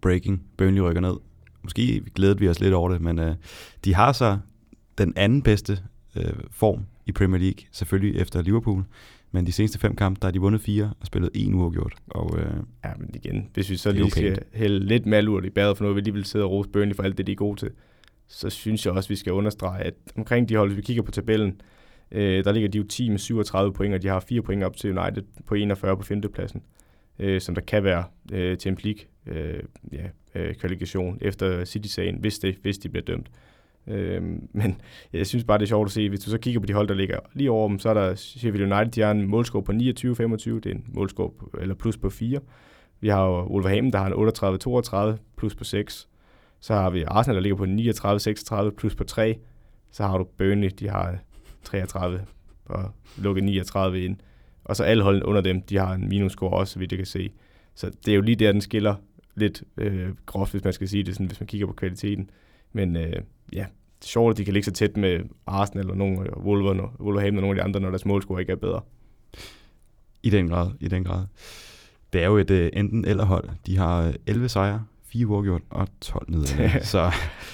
breaking. Burnley rykker ned. Måske glædede vi os lidt over det, men uh, de har så den anden bedste uh, form i Premier League, selvfølgelig efter Liverpool. Men de seneste fem kampe, der har de vundet fire og spillet en uafgjort. Og, øh, ja, men igen, hvis vi så lige skal hælde lidt malurt i badet for noget, vi lige vil sidde og rose Burnley for alt det, de er gode til, så synes jeg også, at vi skal understrege, at omkring de hold, hvis vi kigger på tabellen, øh, der ligger de jo 10 med 37 point, og de har 4 point op til United på 41 på femtepladsen, øh, som der kan være øh, til en plik øh, ja, øh, kvalifikation efter City-sagen, hvis, det, hvis de bliver dømt. Øh, men jeg synes bare, det er sjovt at se, hvis du så kigger på de hold, der ligger lige over dem, så er der Sheffield United, de har en målscore på 29-25, det er en målscore eller plus på 4. Vi har jo Wolverhampton, der har en 38-32 plus på 6. Så har vi Arsenal, der ligger på 39-36 plus på 3. Så har du Burnley, de har 33 og lukket 39 ind. Og så alle holdene under dem, de har en minusscore også, så vidt jeg kan se. Så det er jo lige der, den skiller lidt øh, groft, hvis man skal sige det, sådan, hvis man kigger på kvaliteten. Men øh, ja, det sjovt, at de kan ligge så tæt med Arsenal eller nogen, og Wolverhampton og nogle af de andre, når deres målscore ikke er bedre. I den grad, i den grad. Det er jo et uh, enten eller hold. De har 11 sejre, 4 uafgjort og 12 nederlag. så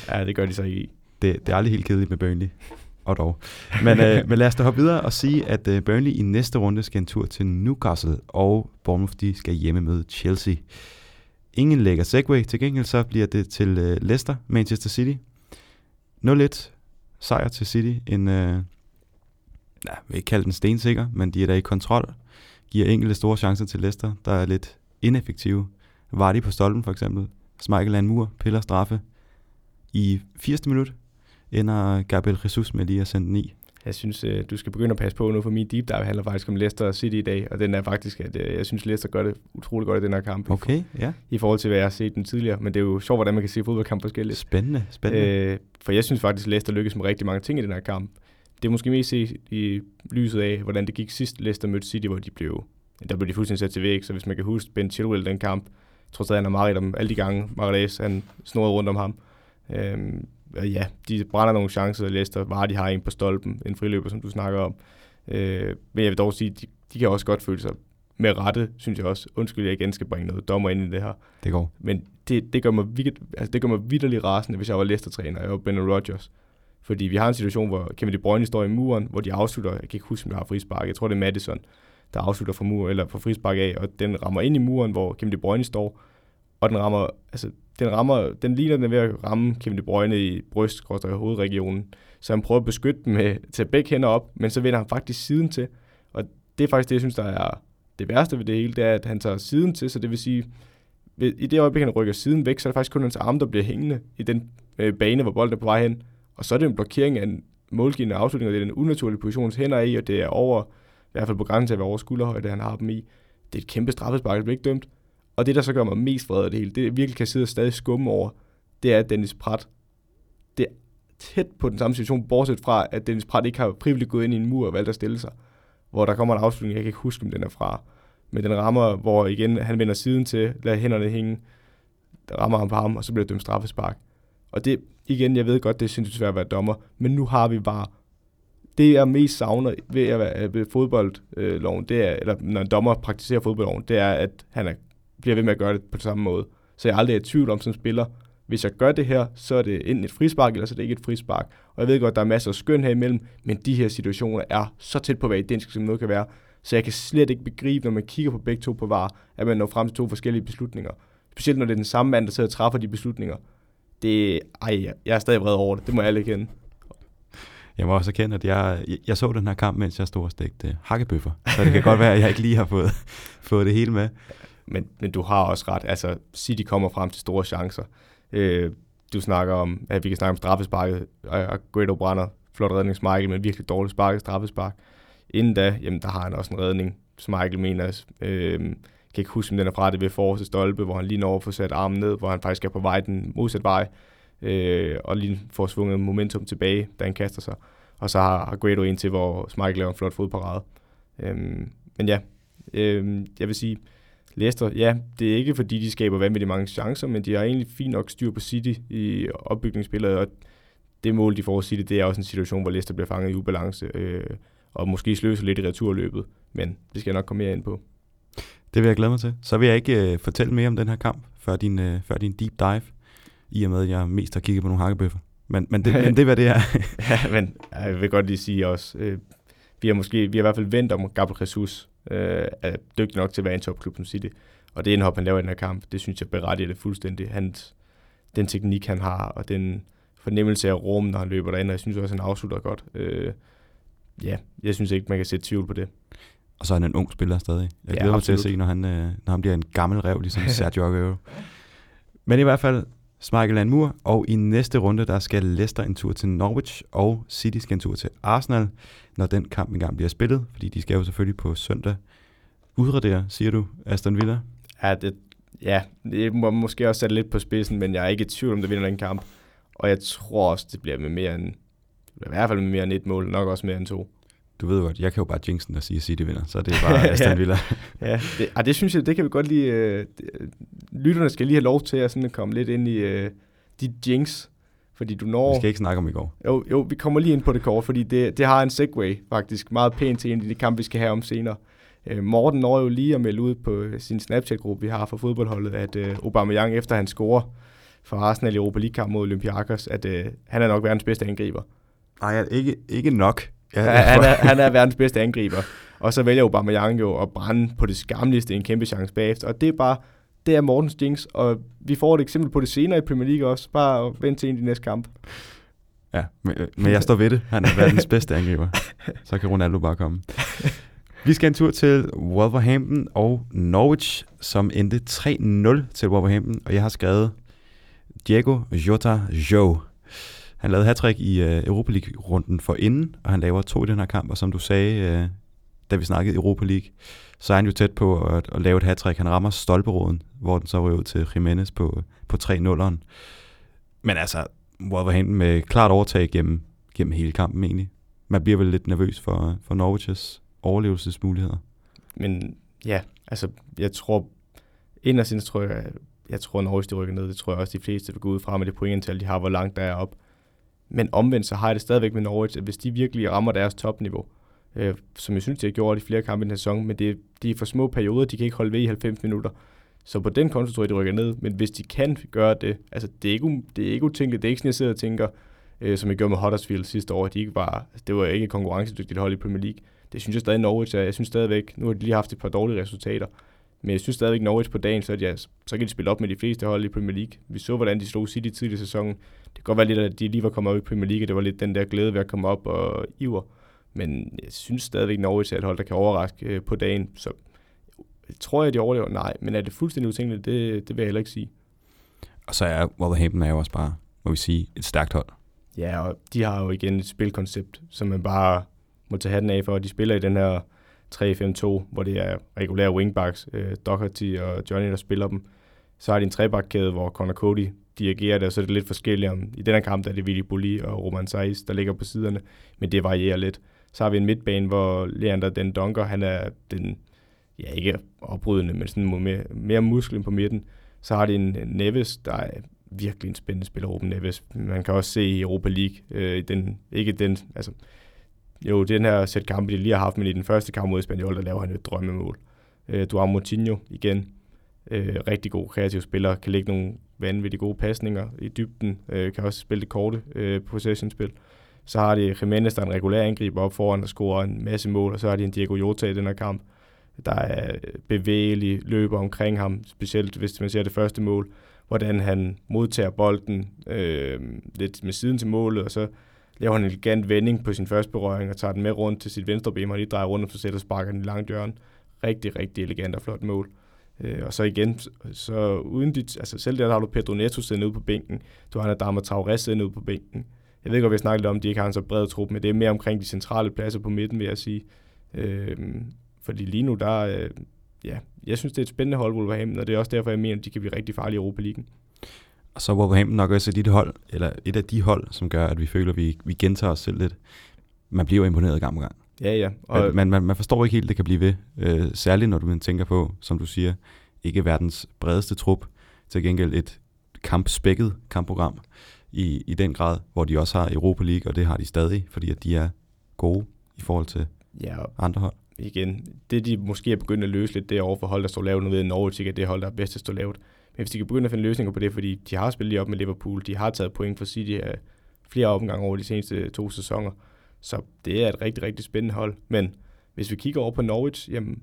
ja, det gør de så ikke i. Det, det er aldrig helt kedeligt med Burnley. Og dog. Men, øh, men lad os da hoppe videre og sige, at øh, Burnley i næste runde skal en tur til Newcastle, og Bournemouth de skal hjemme med Chelsea. Ingen lægger segway. Til gengæld så bliver det til øh, Leicester, Manchester City. 0-1 sejr til City. En, øh, nej, jeg vil ikke kalde den stensikker, men de er der i kontrol. Giver enkelte store chancer til Leicester, der er lidt ineffektive. Var de på stolpen for eksempel. Michael en mur, piller straffe. I 80. minut ender Gabriel Jesus med lige at sende den i. Jeg synes, øh, du skal begynde at passe på nu, for min deep dive handler faktisk om Leicester City i dag, og den er faktisk, at øh, jeg synes, Leicester gør det utrolig godt i den her kamp. Okay, ja. I forhold til, hvad jeg har set den tidligere, men det er jo sjovt, hvordan man kan se fodboldkamp forskelligt. Spændende, spændende. Øh, for jeg synes faktisk, at Leicester lykkes med rigtig mange ting i den her kamp. Det er måske mest set i lyset af, hvordan det gik sidst Leicester mødte City, hvor de blev, der blev de fuldstændig sat til væg, så hvis man kan huske Ben Chilwell den kamp, jeg tror stadig, han har meget om alle de gange, Marais, han snurrede rundt om ham. Øhm, ja, de brænder nogle chancer, Leicester. Var de har en på stolpen, en friløber, som du snakker om. Øh, men jeg vil dog sige, de, de kan også godt føle sig med rette, synes jeg også. Undskyld, jeg igen skal bringe noget dommer ind i det her. Det går. Men det, det gør mig, altså det gør mig vidderlig rasende, hvis jeg var Leicester-træner, og jeg var Brendan Rodgers. Fordi vi har en situation, hvor Kevin De Bruyne står i muren, hvor de afslutter, jeg kan ikke huske, om der har frispark, jeg tror det er Madison, der afslutter fra mur, eller fra frispark af, og den rammer ind i muren, hvor Kevin De Bruyne står, og den rammer, altså, den rammer, den ligner den ved at ramme Kevin De Bruyne i bryst, i hovedregionen, så han prøver at beskytte dem med, til begge hænder op, men så vender han faktisk siden til, og det er faktisk det, jeg synes, der er det værste ved det hele, det er, at han tager siden til, så det vil sige, i det øjeblik, han rykker siden væk, så er det faktisk kun hans arm, der bliver hængende i den øh, bane, hvor bolden er på vej hen. Og så er det en blokering af en målgivende afslutning, og det er den unaturlige position, hans hænder er i, og det er over, i hvert fald på grænsen til at være over skulderhøjde, han har dem i. Det er et kæmpe straffespark, det bliver ikke dømt. Og det, der så gør mig mest vred af det hele, det jeg virkelig kan sidde og stadig skumme over, det er, at Dennis Pratt, det er tæt på den samme situation, bortset fra, at Dennis Pratt ikke har frivilligt gået ind i en mur og valgt at stille sig. Hvor der kommer en afslutning, jeg kan ikke huske, om den er fra. Men den rammer, hvor igen han vender siden til, lader hænderne hænge, der rammer ham på ham, og så bliver det dømt straffespark. Og det, igen, jeg ved godt, det er sindssygt svært at være dommer, men nu har vi bare det jeg mest savner ved at være ved fodboldloven, det er, eller når en dommer praktiserer fodboldloven, det er, at han er, bliver ved med at gøre det på samme måde. Så jeg er aldrig i tvivl om som spiller, hvis jeg gør det her, så er det enten et frispark, eller så er det ikke et frispark. Og jeg ved godt, der er masser af skøn her imellem, men de her situationer er så tæt på at være identiske, som noget kan være. Så jeg kan slet ikke begribe, når man kigger på begge to på var, at man når frem til to forskellige beslutninger. Specielt når det er den samme mand, der sidder og træffer de beslutninger. Det, ej, jeg er stadig vred over det. Det må jeg alle kende. Jeg må også erkende, at jeg, jeg så den her kamp, mens jeg stod og stegte hakkebøffer. Så det kan godt være, at jeg ikke lige har fået, fået det hele med. Men, men du har også ret. Altså, City kommer frem til store chancer. Øh, du snakker om, at vi kan snakke om straffesparket, og Guido brænder flot redning Michael, men virkelig dårligt sparket straffespark. Inden da, jamen, der har han også en redning, som Michael mener, øh, kan ikke huske, om den er fra det ved forreste stolpe, hvor han lige når at få sat armen ned, hvor han faktisk er på vej den modsatte vej, øh, og lige får svunget momentum tilbage, da han kaster sig. Og så har, har Guido til, hvor Michael laver en flot fodparade. Øh, men ja, øh, jeg vil sige, Leicester, ja, det er ikke fordi, de skaber vanvittigt mange chancer, men de har egentlig fint nok styr på City i opbygningsspillet, og det mål, de får City, det er også en situation, hvor Leicester bliver fanget i ubalance. Øh, og måske sløse lidt i returløbet, men det skal jeg nok komme mere ind på. Det vil jeg glæde mig til. Så vil jeg ikke øh, fortælle mere om den her kamp, før din, øh, før din deep dive, i og med, at jeg mest har kigget på nogle hakkebøffer. Men, men, det, men det er, hvad det er. ja, men jeg vil godt lige sige også, øh, vi har måske, vi har i hvert fald vendt om Gabriel Jesus øh, er dygtig nok til at være en topklub som City. Og det indhop, han laver i den her kamp, det synes jeg berettiger det fuldstændig. Hans, den teknik, han har, og den fornemmelse af rum, når han løber derind, og jeg synes også, han afslutter godt. Øh, ja, jeg synes ikke, man kan sætte tvivl på det. Og så er han en ung spiller stadig. Jeg glæder ja, mig til at se, når han, øh, når han bliver en gammel rev, ligesom Sergio Aguero. Men i hvert fald, Michael Mur, og i næste runde, der skal Leicester en tur til Norwich, og City skal en tur til Arsenal, når den kamp engang bliver spillet, fordi de skal jo selvfølgelig på søndag udradere, siger du, Aston Villa? Ja, det, ja, det må måske også sætte lidt på spidsen, men jeg er ikke i tvivl om, det vinder den kamp. Og jeg tror også, det bliver med mere end i hvert fald med mere end et mål, nok også mere end to. Du ved godt, jeg kan jo bare jinxen og sige, at City vinder, så det er bare Aston Villa. ja, det, ah, det synes jeg, det kan vi godt lige... Øh, lytterne skal lige have lov til at sådan komme lidt ind i øh, de jinx, fordi du når... Vi skal ikke snakke om i går. Jo, jo vi kommer lige ind på det kort, fordi det, det har en segway faktisk meget pænt til en af de kampe, vi skal have om senere. Øh, Morten når jo lige at melde ud på sin Snapchat-gruppe, vi har for fodboldholdet, at øh, Aubameyang efter han scorer for Arsenal i Europa League-kamp mod Olympiakos, at øh, han er nok verdens bedste angriber. Nej, ikke, ikke nok. Ja, ja, han, er, han er verdens bedste angriber. Og så vælger Aubameyang jo at brænde på det skamligste en kæmpe chance bagefter. Og det er bare, det er Mortens jinx, og vi får et eksempel på det senere i Premier League også. Bare vent til en i de næste kamp. Ja, men, men jeg står ved det. Han er verdens bedste angriber. Så kan Ronaldo bare komme. Vi skal en tur til Wolverhampton og Norwich, som endte 3-0 til Wolverhampton, og jeg har skrevet Diego Jota Joe. Han lavede hat i øh, Europa League-runden for inden, og han laver to i den her kamp, og som du sagde, øh, da vi snakkede Europa League, så er han jo tæt på at, at lave et hat Han rammer stolperåden, hvor den så røver ud til Jimenez på, på 3-0'eren. Men altså, Wolverhampton med klart overtag gennem, gennem hele kampen egentlig. Man bliver vel lidt nervøs for, for Norwich's overlevelsesmuligheder. Men ja, altså jeg tror, inderst tror jeg, jeg tror, Norwich de rykker ned. Det tror jeg også, de fleste vil gå ud fra med det pointantal, de har, hvor langt der er op. Men omvendt, så har jeg det stadigvæk med Norwich, at hvis de virkelig rammer deres topniveau, øh, som jeg synes, de har gjort i flere kampe i den her sæson, men det, de er for små perioder, de kan ikke holde ved i 90 minutter. Så på den konto tror jeg, de rykker ned, men hvis de kan gøre det, altså det er ikke, det er ikke utænkeligt, det er ikke sådan, jeg sidder og tænker, øh, som jeg gjorde med Huddersfield sidste år. De ikke var, altså, det var ikke et konkurrencedygtigt hold i Premier League. Det synes jeg stadig Norwich er. Jeg synes stadigvæk, nu har de lige haft et par dårlige resultater, men jeg synes stadigvæk Norwich på dagen, så, at ja, så kan de spille op med de fleste hold i Premier League. Vi så, hvordan de slog City tidligere i sæsonen. Det kan godt være lidt, at de lige var kommet op i Premier League, og det var lidt den der glæde ved at komme op og iver. Men jeg synes stadigvæk, Norwich er et hold, der kan overraske øh, på dagen. Så tror jeg, de overlever? Nej, men er det fuldstændig utænkeligt? Det, det vil jeg heller ikke sige. Og så er Wolverhampton er jo også bare, må vi sige, et stærkt hold. Ja, og de har jo igen et spilkoncept, som man bare må tage hatten af for. De spiller i den her 3-5-2, hvor det er regulære wingbacks, øh, Doherty og Johnny, der spiller dem. Så har de en trebakkæde, hvor Connor Cody dirigerer det, og så er det lidt forskelligt. Om, I her kamp der er det Willy Bulli og Roman Saiz, der ligger på siderne, men det varierer lidt. Så har vi en midtbane, hvor Leander den Donker, han er den, ja ikke oprydende, men sådan mere, mere musklen på midten. Så har de en Neves, der er virkelig en spændende spiller, Ruben Neves. Man kan også se i Europa League, øh, den, ikke den, altså, jo, den her sæt kampe, de lige har haft, men i den første kamp mod Espanyol, der laver han et drømmemål. Øh, du har Moutinho igen, øh, rigtig god kreativ spiller, kan lægge nogle vanvittigt gode pasninger i dybden, øh, kan også spille det korte øh, possession-spil. Så har de Jimenez, der er en regulær angriber op foran, der scorer en masse mål, og så har de en Diego Jota i den her kamp, der er bevægelig, løber omkring ham, specielt hvis man ser det første mål, hvordan han modtager bolden øh, lidt med siden til målet, og så laver han en elegant vending på sin første berøring og tager den med rundt til sit venstre ben, og lige drejer rundt om sig selv og sparker den i langt hjørne. Rigtig, rigtig elegant og flot mål. Øh, og så igen, så uden dit, altså selv der, der har du Pedro Neto siddende ude på bænken, du har Adama Traoré siddende ude på bænken. Jeg ved godt, vi har snakket lidt om, at de ikke har en så bred trup, men det er mere omkring de centrale pladser på midten, vil jeg sige. Øh, fordi lige nu, der, øh, ja, jeg synes, det er et spændende hold, Wolverhampton, og det er også derfor, jeg mener, at de kan blive rigtig farlige i Europa League. Og så Wolverhampton nok også et, hold, eller et af de hold, som gør, at vi føler, at vi, vi gentager os selv lidt. Man bliver imponeret gang på gang. Ja, ja. Og man, man, man forstår ikke helt, det kan blive ved. Øh, særligt når du tænker på, som du siger, ikke verdens bredeste trup, til gengæld et kampspækket kampprogram i, i den grad, hvor de også har Europa League, og det har de stadig, fordi at de er gode i forhold til ja, andre hold. Igen, det de måske er begyndt at løse lidt, det er over for hold, der står lavt. Nu ved Norwich ikke, at det hold, der er bedst at stå lavt. Men hvis de kan begynde at finde løsninger på det, fordi de har spillet lige op med Liverpool, de har taget point for City af flere omgange over de seneste to sæsoner, så det er et rigtig, rigtig spændende hold. Men hvis vi kigger over på Norwich, jamen,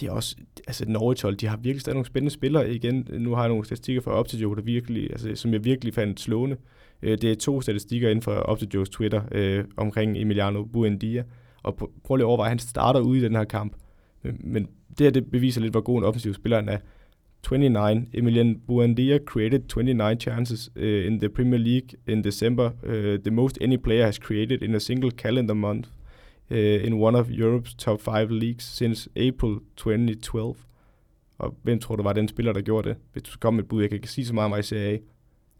det er også, altså Norwich hold, de har virkelig stadig nogle spændende spillere. Igen, nu har jeg nogle statistikker fra Optijo, der virkelig, altså, som jeg virkelig fandt slående. Øh, det er to statistikker inden for Optijos Twitter øh, omkring Emiliano Buendia. Og prøv lige at overveje, han starter ude i den her kamp. Men, men det her, det beviser lidt, hvor god en offensiv spiller han er. 29. Emilian Buendia created 29 chances uh, in the Premier League in December, uh, the most any player has created in a single calendar month uh, in one of Europe's top five leagues since April 2012. Og hvem tror du var den spiller, der gjorde det? Hvis du kom med et bud, jeg kan ikke sige så meget om i Serie A.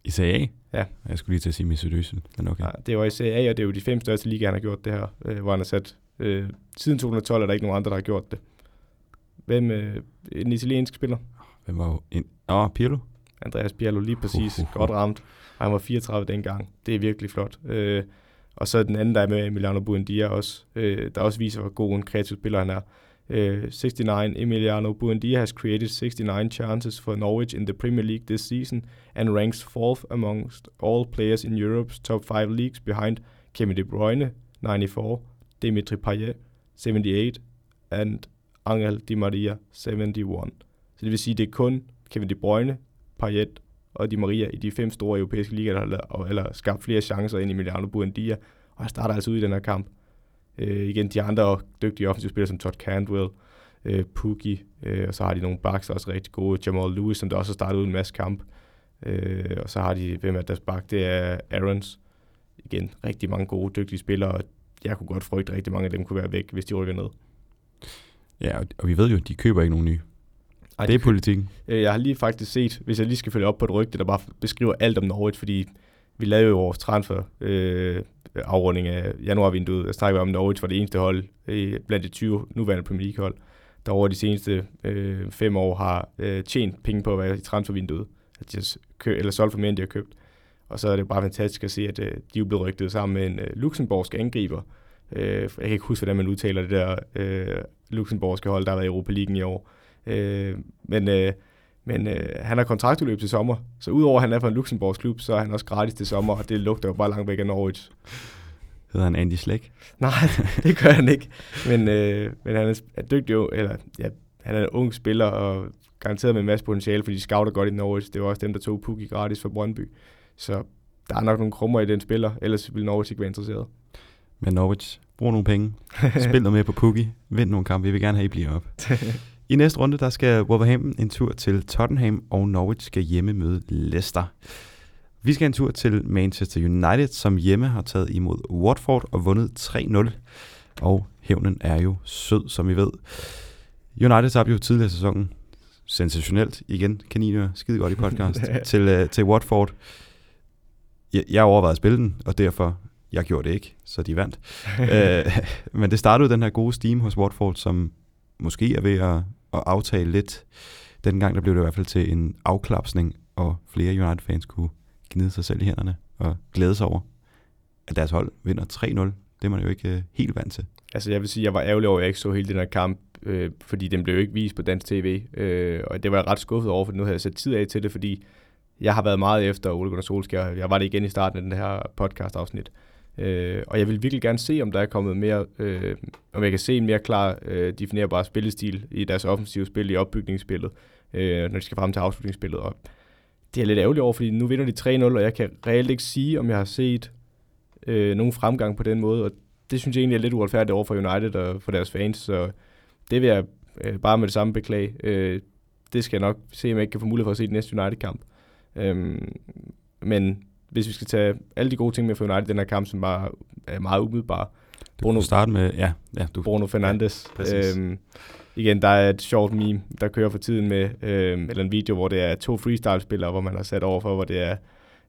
I Serie A? Ja. Jeg skulle lige til at sige Mesut men okay. Ja, det var i Serie A, og det er jo de fem største ligaer, han har gjort det her, øh, hvor han har sat. Øh, siden 2012 er der ikke nogen andre, der har gjort det. Hvem? Øh, en italiensk spiller? Hvem var jo en... Åh, oh, Pirlo? Andreas Pirlo, lige præcis. Uh, uh, uh. Godt ramt. Han var 34 dengang. Det er virkelig flot. Øh, og så den anden, der er med Emiliano Buendia også, øh, der også viser, hvor god en kreativ spiller han er. Uh, 69, Emiliano Buendia has created 69 chances for Norwich in the Premier League this season and ranks fourth amongst all players in Europe's top five leagues behind Kevin De Bruyne, 94, Dimitri Payet, 78, and Angel Di Maria, 71. Så det vil sige, at det er kun Kevin De Bruyne, Payet og Di Maria i de fem store europæiske ligaer, der har eller skabt flere chancer ind i Milano Buendia, og han starter altså ud i den her kamp. Øh, igen, de andre dygtige offensive spillere som Todd Cantwell, øh, Pukki, øh, og så har de nogle backs, der er også rigtig gode. Jamal Lewis, som der også har startet ud en masse kamp. Øh, og så har de, hvem er deres back? Det er Aarons. Igen, rigtig mange gode, dygtige spillere, og jeg kunne godt frygte, at rigtig mange af dem kunne være væk, hvis de rykker ned. Ja, og vi ved jo, at de køber ikke nogen nye. Ej, det er politikken. Øh, jeg har lige faktisk set, hvis jeg lige skal følge op på et rygte, der bare beskriver alt om Norwich, fordi vi lavede jo vores transfer øh, afrunding af januarvinduet. Jeg snakker om Norwich var det eneste hold øh, blandt de 20 nuværende Premier League hold, der over de seneste øh, fem år har øh, tjent penge på at være i transfervinduet. At de har kø- eller solgt for mere, end de har købt. Og så er det bare fantastisk at se, at øh, de er blevet rygtet sammen med en øh, luxemburgsk angriber. Øh, jeg kan ikke huske, hvordan man udtaler det der øh, luxemburgske hold, der har været i Europa League i år. Øh, men, øh, Men øh, han har kontraktudløb til sommer, så udover at han er fra en Luxemburgs klub, så er han også gratis til sommer, og det lugter jo bare langt væk af Norwich. Hedder han Andy Slæk? Nej, det gør han ikke. Men, øh, men han er, dygtig, jo, eller ja, han er en ung spiller, og garanteret med en masse potentiale, fordi de scouter godt i Norwich. Det var også dem, der tog Pukki gratis for Brøndby. Så der er nok nogle krummer i den spiller, ellers vil Norwich ikke være interesseret. Men Norwich, brug nogle penge. Spil noget mere på Pukki. Vind nogle kampe. Vi vil gerne have, I bliver op. I næste runde, der skal Wolverhampton en tur til Tottenham, og Norwich skal hjemme møde Leicester. Vi skal en tur til Manchester United, som hjemme har taget imod Watford og vundet 3-0. Og hævnen er jo sød, som vi ved. United tabte jo tidligere i sæsonen sensationelt igen, kaniner, skide godt i podcast, til, uh, til Watford. Jeg, jeg overvejede at spille den, og derfor, jeg gjorde det ikke, så de vandt. uh, men det startede den her gode steam hos Watford, som måske er ved at, at aftale lidt. Dengang der blev det i hvert fald til en afklapsning, og flere United-fans kunne gnide sig selv i hænderne og glæde sig over, at deres hold vinder 3-0. Det er man jo ikke øh, helt vant til. Altså jeg vil sige, at jeg var ærgerlig over, at jeg ikke så hele den her kamp, øh, fordi den blev jo ikke vist på dansk tv, øh, og det var jeg ret skuffet over, for nu havde jeg sat tid af til det, fordi jeg har været meget efter Ole Gunnar Solskjaer. Jeg var det igen i starten af den her podcast-afsnit. Øh, Øh, og jeg vil virkelig gerne se, om der er kommet mere, øh, om jeg kan se en mere klar, øh, definerbar spillestil i deres offensive spil, i opbygningsspillet, øh, når de skal frem til afslutningsspillet. Og det er lidt ærgerligt over, fordi nu vinder de 3-0, og jeg kan reelt ikke sige, om jeg har set øh, nogen fremgang på den måde, og det synes jeg egentlig er lidt uretfærdigt over for United og for deres fans, så det vil jeg øh, bare med det samme beklage. Øh, det skal jeg nok se, om jeg ikke kan få mulighed for at se den næste United-kamp. Øhm, men hvis vi skal tage alle de gode ting med for United den her kamp, som bare er meget umiddelbare. Du Bruno, starte med, ja. ja du, Bruno Fernandes. Ja, øhm, igen, der er et sjovt meme, der kører for tiden med, øhm, eller en video, hvor det er to freestyle-spillere, hvor man har sat over for, hvor det er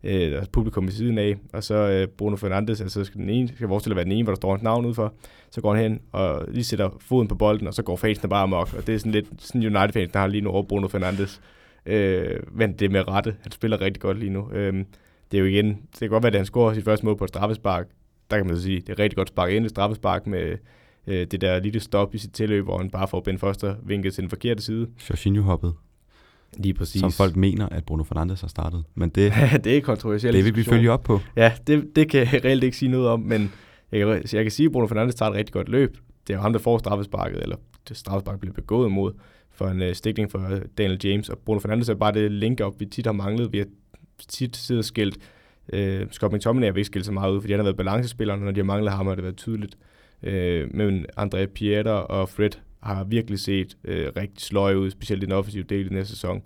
øh, publikum ved siden af, og så øh, Bruno Fernandes, altså skal den ene, skal forestille at være den ene, hvor der står hans navn udfor, så går han hen og lige sætter foden på bolden, og så går fansene bare amok, og det er sådan lidt sådan United-fans, der har lige nu over Bruno Fernandes. Øh, men det er med rette, han spiller rigtig godt lige nu. Øh, det er jo igen, det kan godt være, at han scorer sit første mål på et straffespark, der kan man så sige, det er rigtig godt spark ind i straffespark med øh, det der lille stop i sit tilløb, hvor han bare får Ben Foster vinket til den forkerte side. Jorginho hoppede. Lige præcis. Som folk mener, at Bruno Fernandes har startet. Men det, det er kontroversielt. Det vil vi følge op på. Ja, det, det kan jeg reelt ikke sige noget om, men jeg kan, jeg kan sige, at Bruno Fernandes tager et rigtig godt løb. Det er jo ham, der får straffesparket, eller det straffesparket bliver begået imod for en uh, stikning for uh, Daniel James. Og Bruno Fernandes er bare det link op, vi tit har manglet. Vi har tit sidder skilt. Øh, Scott McTominay har ikke skilt så meget ud, fordi han har været balancespiller, og når de har manglet ham, har det været tydeligt. Øh, men André Pieter og Fred har virkelig set øh, rigtig sløje ud, specielt i den offensive del i næste sæson.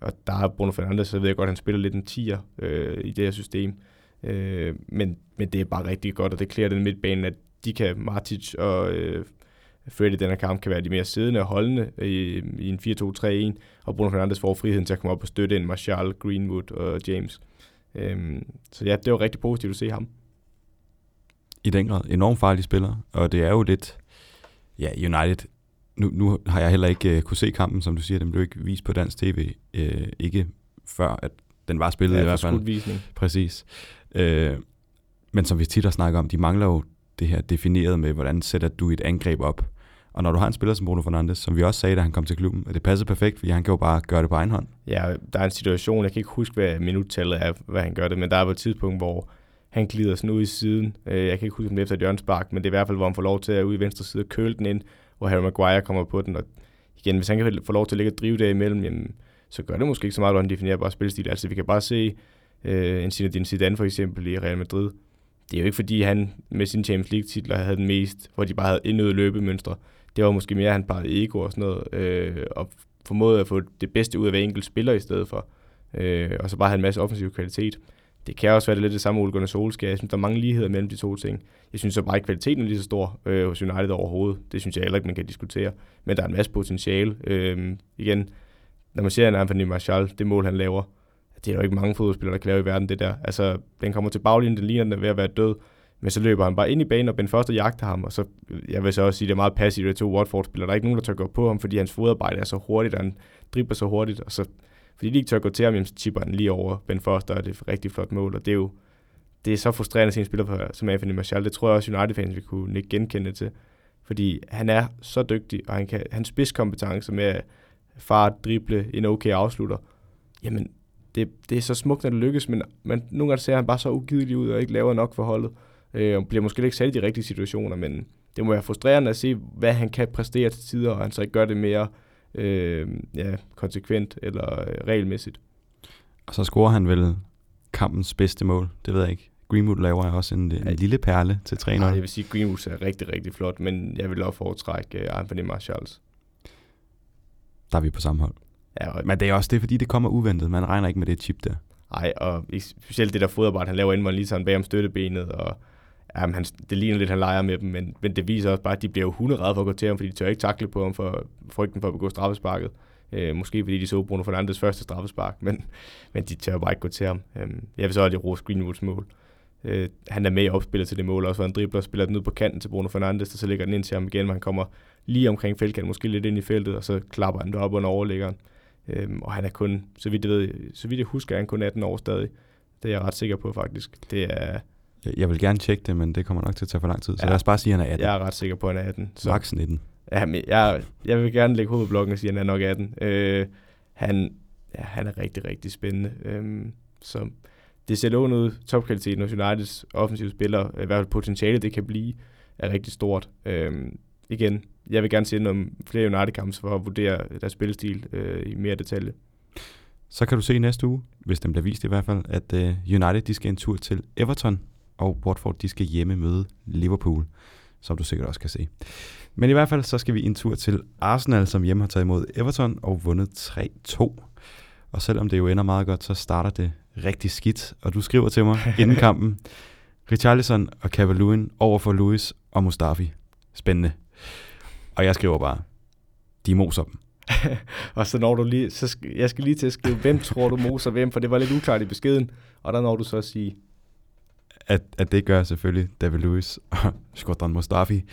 Og der er Bruno Fernandes, så ved jeg godt, at han spiller lidt en tier øh, i det her system. Øh, men, men det er bare rigtig godt, og det klæder den midtbane, at de kan, Martic og øh, Fred i den her kamp, kan være de mere siddende og holdende i, i en 4-2-3-1, og Bruno Fernandes får friheden til at komme op og støtte en Martial, Greenwood og James. Øh, så ja, det var rigtig positivt at se ham. I den grad. Enormt farlig spiller, og det er jo lidt, ja, United nu, nu har jeg heller ikke uh, kunne se kampen, som du siger, den blev ikke vist på dansk tv, uh, ikke før at den var spillet ja, i hvert fald. visning. Præcis. Uh, men som vi tit har snakket om, de mangler jo det her defineret med, hvordan sætter du et angreb op. Og når du har en spiller som Bruno Fernandes, som vi også sagde, da han kom til klubben, at det passer perfekt, fordi han kan jo bare gøre det på egen hånd. Ja, der er en situation, jeg kan ikke huske, hvad minuttallet er, hvad han gør det, men der er på et tidspunkt, hvor han glider sådan ud i siden. Øh, jeg kan ikke huske, om det er efter et hjørnspark, men det er i hvert fald, hvor han får lov til at ud i venstre side og køle den ind, hvor Harry Maguire kommer på den. Og igen, hvis han kan få lov til at ligge og drive der imellem, jamen, så gør det måske ikke så meget, at definerer bare spilstil. Altså, vi kan bare se øh, en Zinedine Zidane for eksempel i Real Madrid. Det er jo ikke fordi, han med sin Champions League-titler havde den mest, hvor de bare havde indøvet løbemønstre. Det var måske mere, at han pegede ego og sådan noget, øh, og formåede at få det bedste ud af hver enkelt spiller i stedet for. Øh, og så bare have en masse offensiv kvalitet det kan også være det lidt det samme Ole Gunnar Solskjaer. Jeg synes, der er mange ligheder mellem de to ting. Jeg synes så bare, ikke, kvaliteten er lige så stor øh, hos United overhovedet. Det synes jeg heller ikke, man kan diskutere. Men der er en masse potentiale. Øh, igen, når man ser en Anthony Martial, det mål, han laver, det er jo ikke mange fodboldspillere, der kan lave i verden, det der. Altså, den kommer til baglinjen, den ligner, den er ved at være død. Men så løber han bare ind i banen, og Ben Foster jagter ham, og så, jeg vil så også sige, det er meget passivt, at to Watford-spillere. Der er ikke nogen, der tør gå på ham, fordi hans fodarbejde er så hurtigt, og han dribler så hurtigt, og så fordi de ikke tør gå til ham, så chipper han lige over Ben Foster, og det er et rigtig flot mål, og det er jo det er så frustrerende at se en spiller som Anthony Martial. Det tror jeg også, United-fans vil kunne ikke genkende til. Fordi han er så dygtig, og han kan, hans spidskompetence med at fart, drible, en okay afslutter. Jamen, det, det er så smukt, når det lykkes, men, men nogle gange ser han bare så ugidelig ud og ikke laver nok for holdet. Øh, og bliver måske ikke sat i de rigtige situationer, men det må være frustrerende at se, hvad han kan præstere til tider, og han så ikke gør det mere øh, ja, konsekvent eller øh, regelmæssigt. Og så scorer han vel kampens bedste mål, det ved jeg ikke. Greenwood laver også en, en lille perle til 3 Nej, jeg vil sige, at Greenwood er rigtig, rigtig flot, men jeg vil også foretrække uh, Anthony Marshalls. Der er vi på samme hold. Ja, og men det er også det, fordi det kommer uventet. Man regner ikke med det chip der. Nej, og specielt det der foderbræt, han laver inden lige sådan bag om støttebenet, og jamen, han, det ligner lidt, han leger med dem, men, men det viser også bare, at de bliver jo hunderede for at gå til ham, fordi de tør ikke takle på ham for frygten for at begå straffesparket. Øh, måske fordi de så Bruno Fernandes første straffespark, men, men de tør bare ikke gå til ham. Øh, jeg vil så aldrig Rose Greenwoods mål. Øh, han er med i opspillet til det mål, også og han dribler og spiller den ud på kanten til Bruno Fernandes, og så lægger den ind til ham igen, hvor han kommer lige omkring feltkanten, måske lidt ind i feltet, og så klapper han det op under overlæggeren. Øh, og han er kun, så vidt jeg, ved, så vidt jeg husker, er han kun 18 år stadig. Det er jeg ret sikker på faktisk. Det er, jeg vil gerne tjekke det, men det kommer nok til at tage for lang tid. Så ja, lad os bare sige, at han er 18. Jeg er ret sikker på, at han er 18. Så. Max 19. Ja, men jeg, jeg vil gerne lægge hovedblokken og sige, at han er nok 18. Øh, han, ja, han er rigtig, rigtig spændende. Øh, så det ser lovende ud. Topkvaliteten hos Uniteds offensive spillere, i hvert fald potentiale, det kan blive, er rigtig stort. Øh, igen, jeg vil gerne se noget flere United-kampe for at vurdere deres spillestil øh, i mere detalje. Så kan du se næste uge, hvis den bliver vist i hvert fald, at uh, United de skal en tur til Everton, og Watford de skal hjemme møde Liverpool, som du sikkert også kan se. Men i hvert fald så skal vi en tur til Arsenal, som hjemme har taget imod Everton og vundet 3-2. Og selvom det jo ender meget godt, så starter det rigtig skidt. Og du skriver til mig inden kampen, Richarlison og Cavaloon over for Lewis og Mustafi. Spændende. Og jeg skriver bare, de moser dem. og så når du lige, så skal, jeg skal lige til at skrive, hvem tror du moser hvem, for det var lidt uklart i beskeden. Og der når du så at sige, at, at det gør selvfølgelig David Lewis og Skodran Mustafi,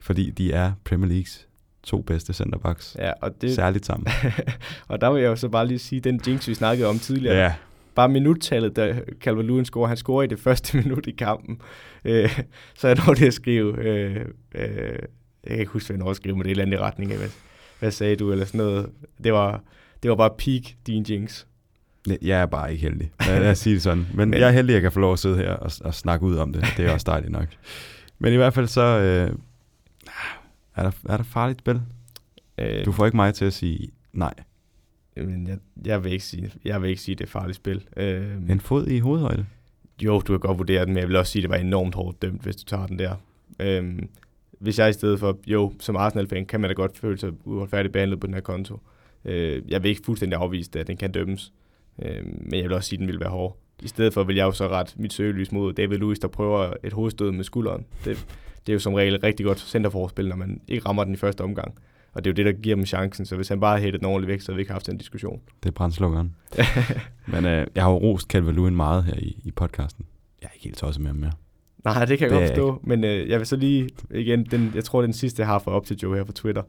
fordi de er Premier Leagues to bedste centerbacks. Ja, og det, særligt sammen. og der vil jeg jo så bare lige sige, den jinx, vi snakkede om tidligere. Ja. Bare minuttallet, da Calvin Lewin scorer, han scorer i det første minut i kampen. Øh, så er det det at skrive, øh, øh, jeg kan ikke huske, hvad jeg skrive, men det er et eller andet i retning af, hvad, hvad sagde du, eller sådan noget. Det var, det var bare peak din jinx. Jeg er bare ikke heldig. Lad os sige det sådan. Men, jeg er heldig, at jeg kan få lov at sidde her og, og snakke ud om det. Det er også dejligt nok. Men i hvert fald så... Øh, er, der, er der farligt spil? Øh, du får ikke mig til at sige nej. Men jeg, jeg, vil ikke sige, jeg vil ikke sige, det er farligt spil. Øh, en fod i hovedhøjde? Jo, du kan godt vurdere den, men jeg vil også sige, at det var enormt hårdt dømt, hvis du tager den der. Øh, hvis jeg i stedet for, jo, som Arsenal-fan, kan man da godt føle sig uretfærdigt behandlet på den her konto. Øh, jeg vil ikke fuldstændig afvise, at den kan dømmes. Øh, men jeg vil også sige, at den vil være hård. I stedet for vil jeg jo så ret mit søgelys mod David Lewis, der prøver et hovedstød med skulderen. Det, det er jo som regel rigtig godt centerforspil, når man ikke rammer den i første omgang. Og det er jo det, der giver dem chancen. Så hvis han bare havde hættet den ordentligt væk, så havde vi ikke haft den diskussion. Det er brændslukkeren. Men øh, jeg har jo rost Calvin Lewin meget her i, i podcasten. Jeg er ikke helt tosset med ham mere. Nej, det kan jeg det godt forstå. Men øh, jeg vil så lige, igen, den, jeg tror, den sidste, jeg har fået op til Joe her på Twitter.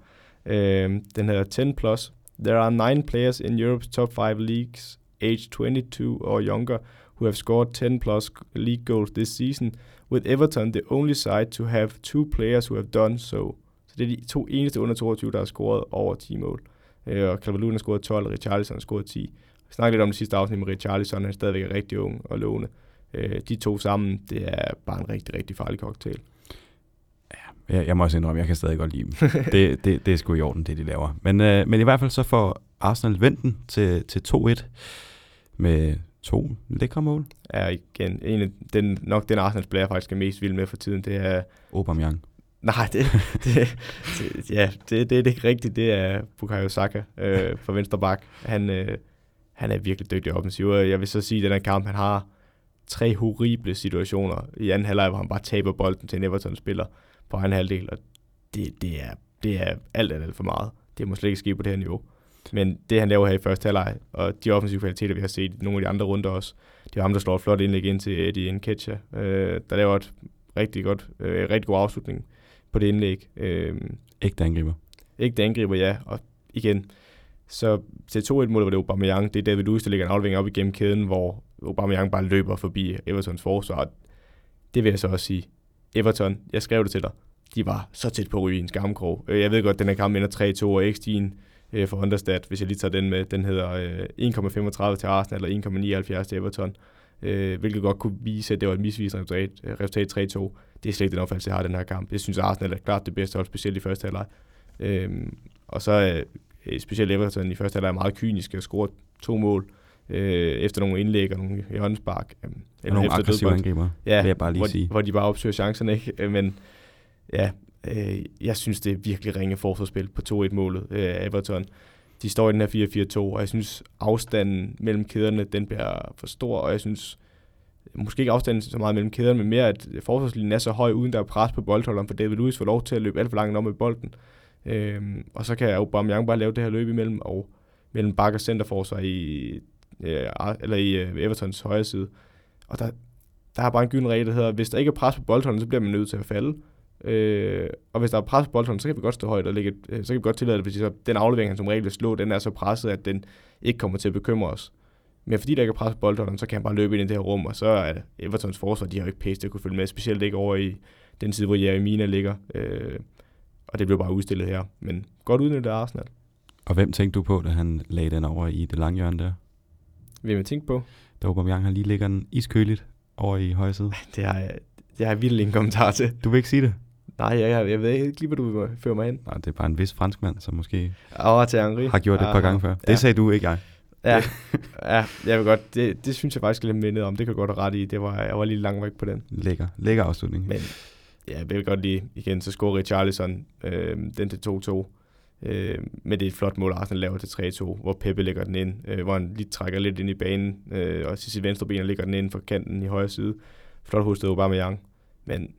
Øh, den hedder 10 plus. There are nine players in Europe's top five leagues age 22 or younger who have scored 10 plus league goals this season, with Everton the only side to have two players who have done so. Så det er de to eneste under 22, der har scoret over 10 mål. Øh, og Calvert har scoret 12, og Richarlison har scoret 10. Vi snakkede lidt om det sidste afsnit med Richarlison, han er stadigvæk rigtig ung og lovende. Øh, de to sammen, det er bare en rigtig, rigtig farlig cocktail. Ja, jeg, jeg må også indrømme, jeg kan stadig godt lide dem. det, det, det er sgu i orden, det de laver. Men, øh, men i hvert fald så får Arsenal venten til, til 2-1 med to lækre mål. Ja, igen, en af den, nok den Arsenal-spiller, jeg faktisk er mest vild med for tiden, det er... Aubameyang. Nej, det, det, det, ja, det, det, det er ikke rigtigt. Det er Bukayo Saka øh, for venstre bak. Han, øh, han er virkelig dygtig offensiv. Jeg vil så sige, at den her kamp, han har tre horrible situationer i anden halvleg, hvor han bare taber bolden til en Everton-spiller på en halvdel, og det, det, er, det er alt, alt, alt for meget. Det må slet ikke ske på det her niveau. Men det, han laver her i første halvleg, og de offensive kvaliteter, vi har set i nogle af de andre runder også, det er ham, der slår et flot indlæg ind til Eddie Nketiah, øh, der laver et rigtig godt, øh, rigtig god afslutning på det indlæg. Øh, Ægte angriber. Ægte angriber, ja. Og igen, så til 2-1-målet var det Aubameyang. Det er David Luiz, der ligger en aflevering op igennem kæden, hvor Aubameyang bare løber forbi Evertons forsvar. Det vil jeg så også sige. Everton, jeg skrev det til dig, de var så tæt på at ryge en skamkrog. Øh, jeg ved godt, at den her kamp ender 3-2, og x øh, for Understat, hvis jeg lige tager den med. Den hedder øh, 1,35 til Arsenal og 1,79 til Everton, øh, hvilket godt kunne vise, at det var et misvisende resultat, øh, resultat 3-2. Det er slet ikke den opfattelse, jeg har den her kamp. Jeg synes, Arsenal er klart det bedste hold, specielt i første halvleg. Øh, og så øh, specielt Everton i første halvleg er meget kynisk og scoret to mål øh, efter nogle indlæg og nogle hjørnespark. Øh, eller nogle efter aggressive angriber, ja, vil jeg bare lige hvor, sige. Hvor de bare opsøger chancerne, ikke? Øh, men ja, øh, jeg synes, det er virkelig ringe forsvarsspil på 2-1-målet øh, af Everton. De står i den her 4-4-2, og jeg synes, afstanden mellem kæderne, den bliver for stor, og jeg synes, måske ikke afstanden så meget mellem kæderne, men mere, at forsvarslinjen er så høj, uden der er pres på boldholderen, for David Luiz får lov til at løbe alt for langt om med bolden. Øhm, og så kan Aubameyang bare lave det her løb imellem, og mellem bakke og centerforsvar i, øh, eller i øh, Evertons højre side. Og der, der er bare en gylden regel, der hedder, hvis der ikke er pres på boldhånden, så bliver man nødt til at falde. Øh, og hvis der er pres på bolden, så kan vi godt stå højt og lægge, øh, så kan vi godt tillade det, hvis så den aflevering, han som regel vil slå, den er så presset, at den ikke kommer til at bekymre os. Men fordi der ikke er pres på bolden, så kan han bare løbe ind i det her rum, og så er Evertons forsvar, de har jo ikke pace til at kunne følge med, specielt ikke over i den side, hvor Jeremina ligger. Øh, og det blev bare udstillet her. Men godt udnyttet af Arsenal. Og hvem tænkte du på, da han lagde den over i det lange hjørne der? Hvem jeg tænkte på? Da Aubameyang han lige ligger den iskøligt over i højre side. Det har jeg, det har jeg virkelig en kommentar til. Du vil ikke sige det? Nej, jeg, jeg, jeg ved ikke lige, hvad du fører mig hen. Nej, det er bare en vis franskmand, som måske oh, til Henri. har gjort det et par gange før. Ja. Det sagde du, ikke jeg. Ja, ja jeg vil godt, det, det synes jeg faktisk lidt mindet om. Det kan godt have ret i. Det var, jeg var lige langt væk på den. Lækker, lækker afslutning. Men ja, jeg vil godt lige igen, så scorer Richarlison øh, den til 2-2. Øh, men det er et flot mål, Arsenal laver til 3-2, hvor Peppe lægger den ind, øh, hvor han lige trækker lidt ind i banen, øh, og til sit venstre ben lægger den ind for kanten i højre side. Flot hostet Aubameyang. Men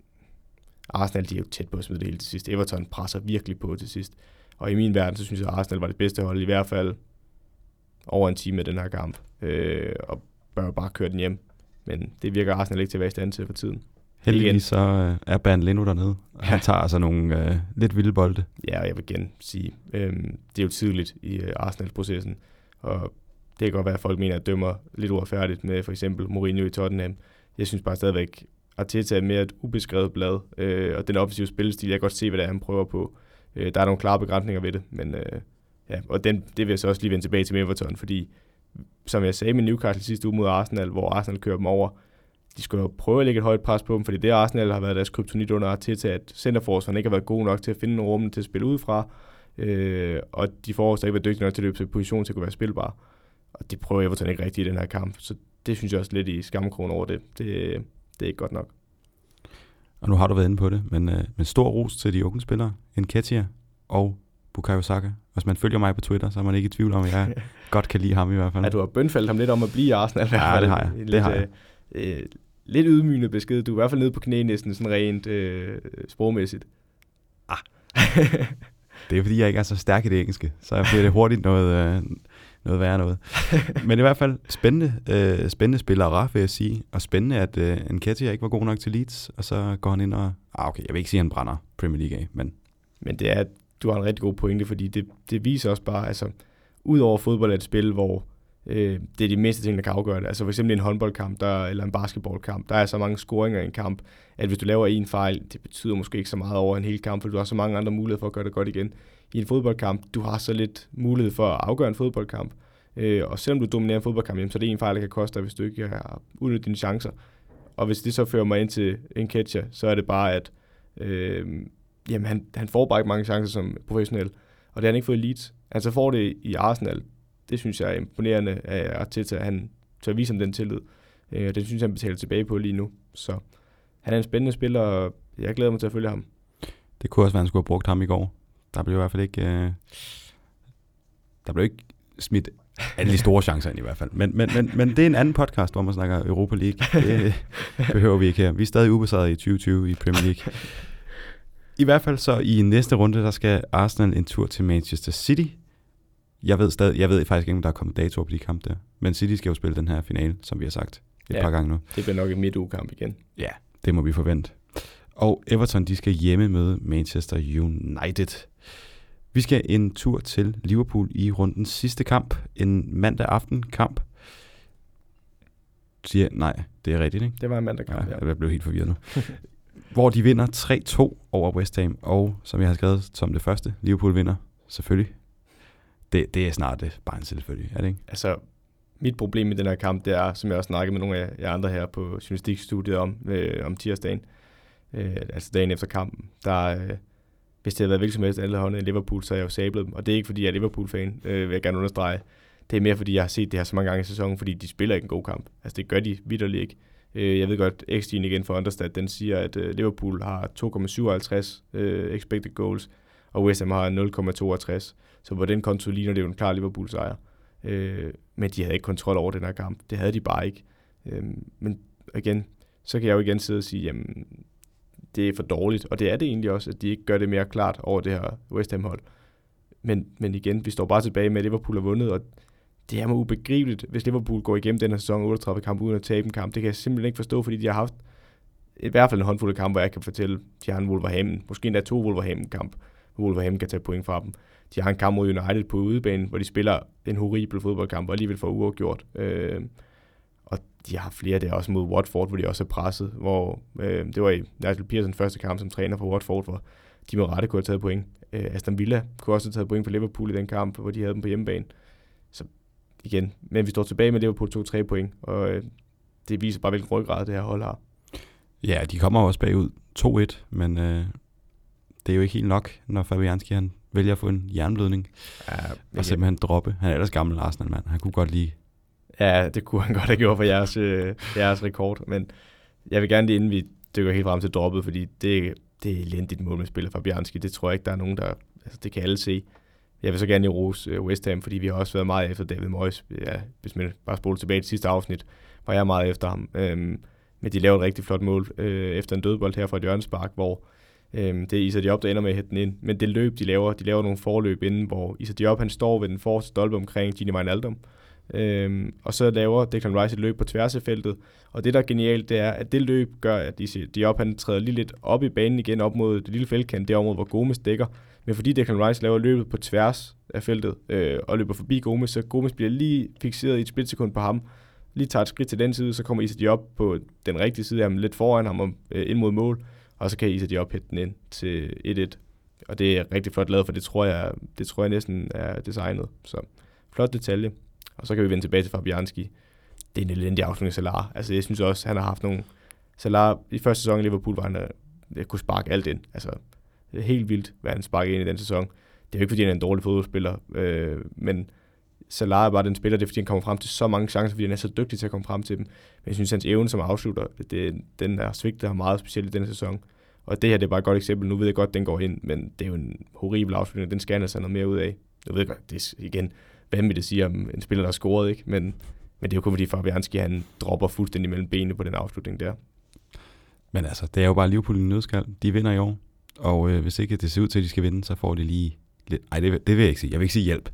Arsenal de er jo tæt på at smide det hele til sidst. Everton presser virkelig på til sidst. Og i min verden, så synes jeg, at Arsenal var det bedste hold, i hvert fald over en time af den her kamp. Øh, og bør bare køre den hjem. Men det virker Arsenal ikke til at være i stand til for tiden. Heldigvis så øh, er Bernd Leno dernede, og ja. han tager altså nogle øh, lidt vilde bolde. Ja, og jeg vil igen sige, øh, det er jo tidligt i øh, Arsenal-processen, og det kan godt være, at folk mener, at dømmer lidt uretfærdigt med for eksempel Mourinho i Tottenham. Jeg synes bare stadigvæk, Arteta er mere et ubeskrevet blad, øh, og den offensive spillestil, jeg kan godt se, hvad det er, han prøver på. Øh, der er nogle klare begrænsninger ved det, men øh, ja, og den, det vil jeg så også lige vende tilbage til med Everton, fordi som jeg sagde med Newcastle sidste uge mod Arsenal, hvor Arsenal kører dem over, de skulle jo prøve at lægge et højt pres på dem, fordi det Arsenal har været deres kryptonit under Arteta, at centerforsvaren ikke har været god nok til at finde nogle rum til at spille ud fra, øh, og de forreste ikke været dygtige nok til at løbe til position til at kunne være spilbare. Og det prøver Everton ikke rigtigt i den her kamp, så det synes jeg også lidt i skamkronen over det. det. Det er ikke godt nok. Og nu har du været inde på det, men, øh, men stor ros til de unge spillere, Enketia og Bukayo Saka. Hvis man følger mig på Twitter, så er man ikke i tvivl om, at jeg godt kan lide ham i hvert fald. Ja, du har bønfaldt ham lidt om at blive i Arsenal. Ja, det har jeg. Lidt, det har jeg. Øh, lidt ydmygende besked. Du er i hvert fald nede på knæ næsten sådan rent øh, sprogmæssigt. Ah. det er fordi, jeg ikke er så stærk i det engelske, så bliver det hurtigt noget, øh, noget værre noget. Men i hvert fald spændende, øh, spændende spiller Raf, vil jeg sige. Og spændende, at øh, Nketiah ikke var god nok til Leeds, og så går han ind og... Ah, okay, jeg vil ikke sige, at han brænder Premier League af, men... Men det er, du har en rigtig god pointe, fordi det, det viser også bare, altså, ud over fodbold er et spil, hvor øh, det er de mindste ting, der kan afgøre det. Altså for eksempel en håndboldkamp der, eller en basketballkamp, der er så mange scoringer i en kamp, at hvis du laver en fejl, det betyder måske ikke så meget over en hel kamp, for du har så mange andre muligheder for at gøre det godt igen. I en fodboldkamp, du har så lidt mulighed for at afgøre en fodboldkamp, øh, og selvom du dominerer en fodboldkamp, jamen, så er det en fejl, der kan koste dig, hvis du ikke har udnyttet dine chancer. Og hvis det så fører mig ind til en catcher, så er det bare, at øh, jamen, han, han får bare ikke mange chancer som professionel, og det har han ikke fået i Leeds. Han så får det i Arsenal, det synes jeg er imponerende af Arteta, at han tør vise ham den tillid. Øh, det synes jeg, han betaler tilbage på lige nu. Så han er en spændende spiller, og jeg glæder mig til at følge ham. Det kunne også være, at han skulle have brugt ham i går. Der blev i hvert fald ikke... Øh, der blev ikke smidt alle de store chancer ind i hvert fald. Men, men, men, men det er en anden podcast, hvor man snakker Europa League. Det behøver vi ikke her. Vi er stadig ubesejret i 2020 i Premier League. I hvert fald så i næste runde, der skal Arsenal en tur til Manchester City. Jeg ved, stadig, jeg ved faktisk ikke, om der er kommet datoer på de kampe der. Men City skal jo spille den her finale, som vi har sagt et ja, par gange nu. det bliver nok et midtugekamp igen. Ja, det må vi forvente. Og Everton, de skal hjemme møde Manchester United. Vi skal en tur til Liverpool i rundens sidste kamp. En mandag aften kamp. Siger, nej, det er rigtigt, ikke? Det var en mandag kamp, ja. ja. Jeg blev helt forvirret nu. Hvor de vinder 3-2 over West Ham. Og som jeg har skrevet som det første, Liverpool vinder selvfølgelig det, det er snart det, bare en selvfølgelig, er det ikke? Altså, mit problem med den her kamp, det er, som jeg også snakkede med nogle af jer andre her på journalistikstudiet om, øh, om tirsdagen, øh, altså dagen efter kampen, der, øh, hvis det havde været hvilket som helst alle hånden i Liverpool, så havde jeg jo sablet dem. Og det er ikke, fordi jeg er Liverpool-fan, øh, vil jeg gerne understrege. Det er mere, fordi jeg har set det her så mange gange i sæsonen, fordi de spiller ikke en god kamp. Altså, det gør de vidderligt ikke. Øh, jeg ved godt, x igen for Understat, den siger, at øh, Liverpool har 2,57 øh, expected goals, og West Ham har 0,62. Så på den konto ligner det jo en klar Liverpool-sejr. Øh, men de havde ikke kontrol over den her kamp. Det havde de bare ikke. Øh, men igen, så kan jeg jo igen sidde og sige, jamen, det er for dårligt. Og det er det egentlig også, at de ikke gør det mere klart over det her West Ham-hold. Men, men igen, vi står bare tilbage med, at Liverpool har vundet, og det er mig ubegribeligt, hvis Liverpool går igennem den her sæson 38 kampe uden at tabe en kamp. Det kan jeg simpelthen ikke forstå, fordi de har haft i hvert fald en håndfuld af kampe, hvor jeg kan fortælle, de har en Wolverhampton, måske endda to Wolverhampton-kamp, hvor Wolverhampton kan tage point fra dem. De har en kamp mod United på udebanen, hvor de spiller en horribel fodboldkamp, og alligevel får uafgjort. Øh, og de har flere der også mod Watford, hvor de også er presset, hvor øh, det var i Nigel Pearson første kamp som træner for Watford, hvor de med rette kunne have taget point. Øh, Aston Villa kunne også have taget point for Liverpool i den kamp, hvor de havde dem på hjemmebane. Så igen, men vi står tilbage med Liverpool 2-3 point, og øh, det viser bare, hvilken ryggrad det her hold har. Ja, de kommer også bagud 2-1, men øh, det er jo ikke helt nok, når Fabianski han vælger at få en jernblødning ja, og simpelthen droppe. Han er ellers gammel Arsenal-mand. Han kunne godt lige... Ja, det kunne han godt have gjort for jeres, øh, jeres rekord, men jeg vil gerne lige, inden vi dykker helt frem til droppet, fordi det, det er elendigt mål med spiller Fabianski. Det tror jeg ikke, der er nogen, der... Altså, det kan alle se. Jeg vil så gerne i rose øh, West Ham, fordi vi har også været meget efter David Moyes. Ja, hvis man bare spoler tilbage til sidste afsnit, var jeg meget efter ham. Øhm, men de laver et rigtig flot mål øh, efter en dødbold her fra et hjørnespark, hvor øhm, det er Issa Diop, der ender med at hætte den ind. Men det løb, de laver, de laver nogle forløb inden, hvor Issa Diop han står ved den forreste stolpe omkring Gini Wijnaldum. Øhm, og så laver Declan Rice et løb på tværs af feltet. Og det, der er genialt, det er, at det løb gør, at Diop han træder lige lidt op i banen igen, op mod det lille feltkant, det område, hvor Gomes dækker. Men fordi Declan Rice laver løbet på tværs af feltet øh, og løber forbi Gomes, så Gomes bliver lige fixeret i et splitsekund på ham. Lige tager et skridt til den side, så kommer Isa Diop på den rigtige side af ham, lidt foran ham og øh, ind mod mål. Og så kan Isa de ophætte den ind til 1-1. Og det er rigtig flot lavet, for det tror jeg, det tror jeg næsten er designet. Så flot detalje. Og så kan vi vende tilbage til Fabianski. Det er en elendig afslutning af Salah. Altså jeg synes også, han har haft nogle... Salah i første sæson i Liverpool var han, jeg kunne sparke alt ind. Altså det er helt vildt, hvad han sparkede ind i den sæson. Det er jo ikke, fordi han er en dårlig fodboldspiller, øh, men Salah er bare den spiller, det er, fordi han kommer frem til så mange chancer, fordi han er så dygtig til at komme frem til dem. Men jeg synes, hans evne som afslutter, det, den er svigtet ham meget specielt i denne sæson. Og det her det er bare et godt eksempel. Nu ved jeg godt, at den går ind, men det er jo en horribel afslutning. Den skal han altså noget mere ud af. Jeg ved godt, det er igen vanvittigt at sige om en spiller, der har scoret, ikke? Men, men det er jo kun fordi Fabianski, han dropper fuldstændig mellem benene på den afslutning der. Men altså, det er jo bare Liverpool i nødskal. De vinder i år. Og øh, hvis ikke det ser ud til, at de skal vinde, så får de lige lidt... Ej, det, det vil jeg ikke sige. Jeg vil ikke sige hjælp.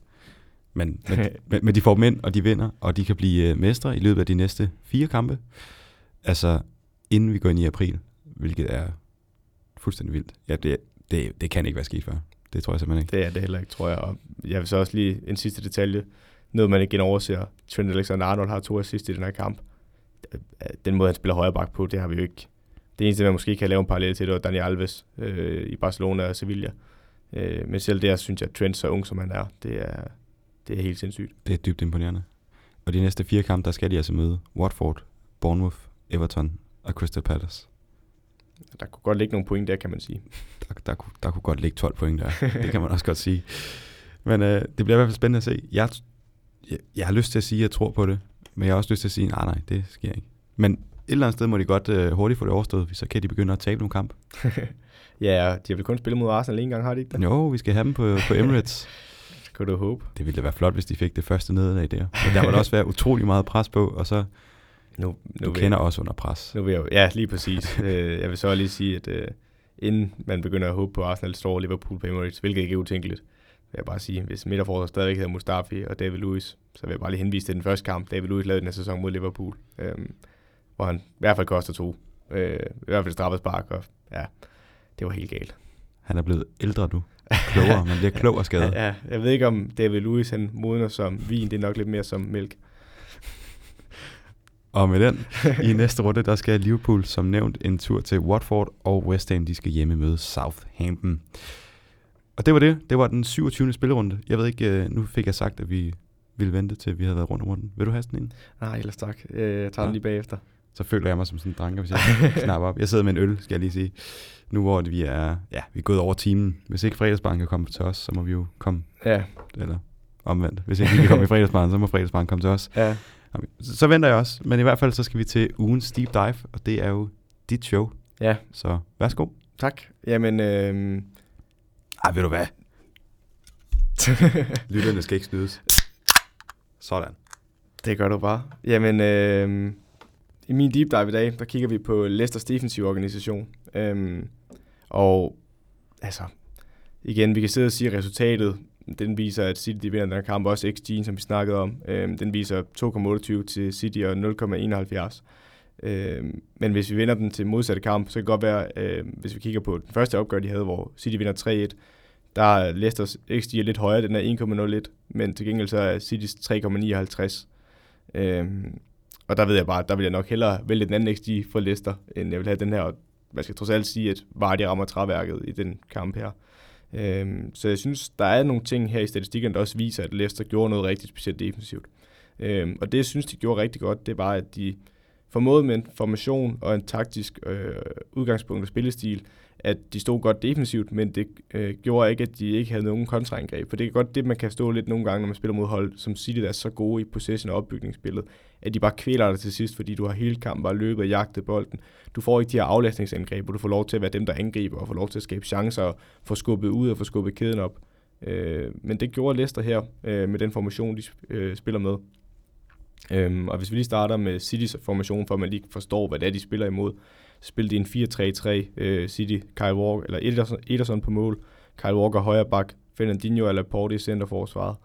Men, men, men, men de får mænd, og de vinder, og de kan blive øh, mestre i løbet af de næste fire kampe. Altså, inden vi går ind i april, hvilket er fuldstændig vildt. Ja, det, det, det kan ikke være sket før. Det tror jeg simpelthen ikke. Det er det heller ikke, tror jeg. Og jeg vil så også lige en sidste detalje. Noget, man ikke overser. Trent Alexander-Arnold har to assist i den her kamp. Den måde, han spiller højre bak på, det har vi jo ikke det eneste, man måske kan lave en parallel til, det var Dani Alves øh, i Barcelona og Sevilla. Øh, men selv der synes jeg, at Trent så ung som han er, det er, det er helt sindssygt. Det er dybt imponerende. Og de næste fire kampe, der skal de altså møde Watford, Bournemouth, Everton og Crystal Palace. Der kunne godt ligge nogle point der, kan man sige. Der, der, kunne, der kunne godt ligge 12 point der. det kan man også godt sige. Men øh, det bliver i hvert fald spændende at se. Jeg, jeg, jeg har lyst til at sige, at jeg tror på det. Men jeg har også lyst til at sige, nej, nej, det sker ikke. Men et eller andet sted må de godt øh, hurtigt få det overstået, så kan de begynde at tabe nogle kamp. ja, de har vel kun spillet mod Arsenal en gang, har de ikke det? Jo, vi skal have dem på, på Emirates. kan du håbe. Det ville da være flot, hvis de fik det første nederlag der. Men der må også være utrolig meget pres på, og så nu, nu du kender jeg, også under pres. Nu vil jeg, ja, lige præcis. Øh, jeg vil så lige sige, at uh, inden man begynder at håbe på Arsenal står Liverpool på Emirates, hvilket ikke er utænkeligt, vil jeg bare sige, hvis midterforsvaret stadigvæk hedder Mustafi og David Lewis, så vil jeg bare lige henvise til den første kamp, David Lewis lavede den her sæson mod Liverpool. Um, hvor han i hvert fald koster to. Øh, I hvert fald straffespark, og ja, det var helt galt. Han er blevet ældre nu. Klogere, man bliver klog og skadet. Ja, jeg ved ikke, om David Lewis han modner som vin, det er nok lidt mere som mælk. Og med den, i næste runde, der skal Liverpool som nævnt en tur til Watford, og West Ham, de skal hjemme møde Southampton. Og det var det. Det var den 27. spillerunde. Jeg ved ikke, øh, nu fik jeg sagt, at vi ville vente til, vi havde været rundt om runden. Vil du have sådan en? Nej, ellers tak. Øh, Jeg tager den lige bagefter. Så føler jeg mig som sådan en dranker, hvis jeg knapper op. Jeg sidder med en øl, skal jeg lige sige. Nu hvor vi er, ja, vi er gået over timen. Hvis ikke fredagsbarn kan komme til os, så må vi jo komme, Ja, eller omvendt. Hvis ikke vi kan komme i fredagsbarn, så må fredagsbarn komme til os. ja. Så, så venter jeg også. Men i hvert fald, så skal vi til ugens deep dive, og det er jo dit show. Ja, Så værsgo. tak. Jamen, øh, Ej, ved du hvad? Lytterne skal ikke snydes. Sådan. det gør du bare. Jamen, øh, i min deep dive i dag, der kigger vi på Leicesters defensive organisation. Øhm, og altså, igen, vi kan sidde og sige, at resultatet, den viser, at City de vinder den her kamp, også XG, som vi snakkede om. øhm, den viser 2,28 til City og 0,71. Øhm, men hvis vi vinder den til modsatte kamp, så kan det godt være, øhm, hvis vi kigger på den første opgør, de havde, hvor City vinder 3-1, der er Leicesters XG er lidt højere, den er 1,01, men til gengæld så er Citys 3,59. Øhm, og der ved jeg bare, der vil jeg nok hellere vælge den anden XG for Leicester, end jeg vil have den her. Og Man skal trods alt sige, at Vardy rammer træværket i den kamp her. Øhm, så jeg synes, der er nogle ting her i statistikken, der også viser, at Leicester gjorde noget rigtig specielt defensivt. Øhm, og det, jeg synes, de gjorde rigtig godt, det var, at de formåede med en formation og en taktisk øh, udgangspunkt og spillestil, at de stod godt defensivt, men det øh, gjorde ikke, at de ikke havde nogen kontraangreb. For det er godt det, man kan stå lidt nogle gange, når man spiller mod hold, som City, der er så gode i possession og opbygningsspillet, at de bare kvæler dig til sidst, fordi du har hele kampen bare løbet og jagtet bolden. Du får ikke de her aflastningsangreb, hvor du får lov til at være dem, der angriber, og får lov til at skabe chancer, og få skubbet ud og få skubbet kæden op. Øh, men det gjorde Leicester her, øh, med den formation, de øh, spiller med. Øhm, og hvis vi lige starter med Citys formation, for at man lige forstår, hvad det er, de spiller imod, så spiller de en 4-3-3 øh, City, Kyle Walker, eller Ederson, Ederson på mål, Kyle Walker højre bak, Fernandinho eller Laporte i centerforsvaret,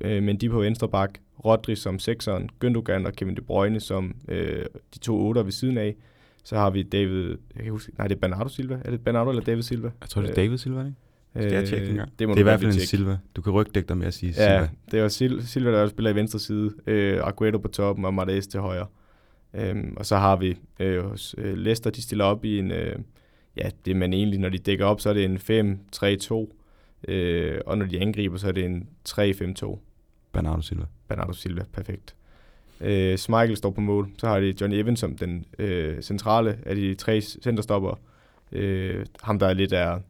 øh, men de på venstre bak, Rodri som sekseren, Gündogan og Kevin De Bruyne som øh, de to otter ved siden af. Så har vi David, jeg kan huske, nej det er Bernardo Silva, er det Bernardo eller David Silva? Jeg tror, det er David Silva, ikke? Skal jeg tjekke en gang? Det, må Det er i hvert fald en. Silva. Du kan rygdække dig med at sige Ja, Silva. det var Sil- Silva, der spiller i venstre side, øh, Aguero på toppen og Martes til højre. Øhm, og så har vi øh, hos øh, Leicester, de stiller op i en, øh, ja, det man egentlig, når de dækker op, så er det en 5-3-2, øh, og når de angriber, så er det en 3-5-2. Bernardo Silva. Bernardo Silva, perfekt. Øh, Schmeichel står på mål. Så har de Johnny Evans som den øh, centrale af de tre centerstopper. Øh, ham, der er lidt er,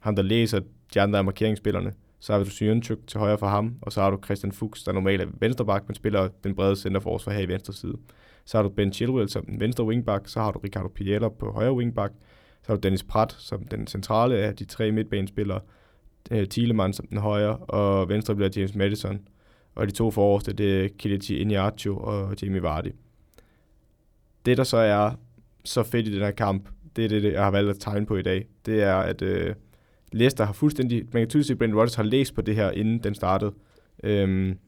ham, der læser de andre markeringsspillerne. Så har du Syrenchuk til højre for ham, og så har du Christian Fuchs, der normalt er venstreback, men spiller den brede centerforsvar her i venstre side. Så har du Ben Chilwell som den venstre wingback, så har du Ricardo Piella på højre wingback, så har du Dennis Pratt som den centrale af de tre midtbanespillere, øh, Thielemann som den højre, og venstre bliver James Madison, og de to forreste, det er Kelechi Iheanacho og Jamie Vardy. Det, der så er så fedt i den her kamp, det er det, jeg har valgt at tegne på i dag, det er, at øh, Leicester har fuldstændig, man kan tydeligt se, at Brendan Rodgers har læst på det her, inden den startede. Øhm,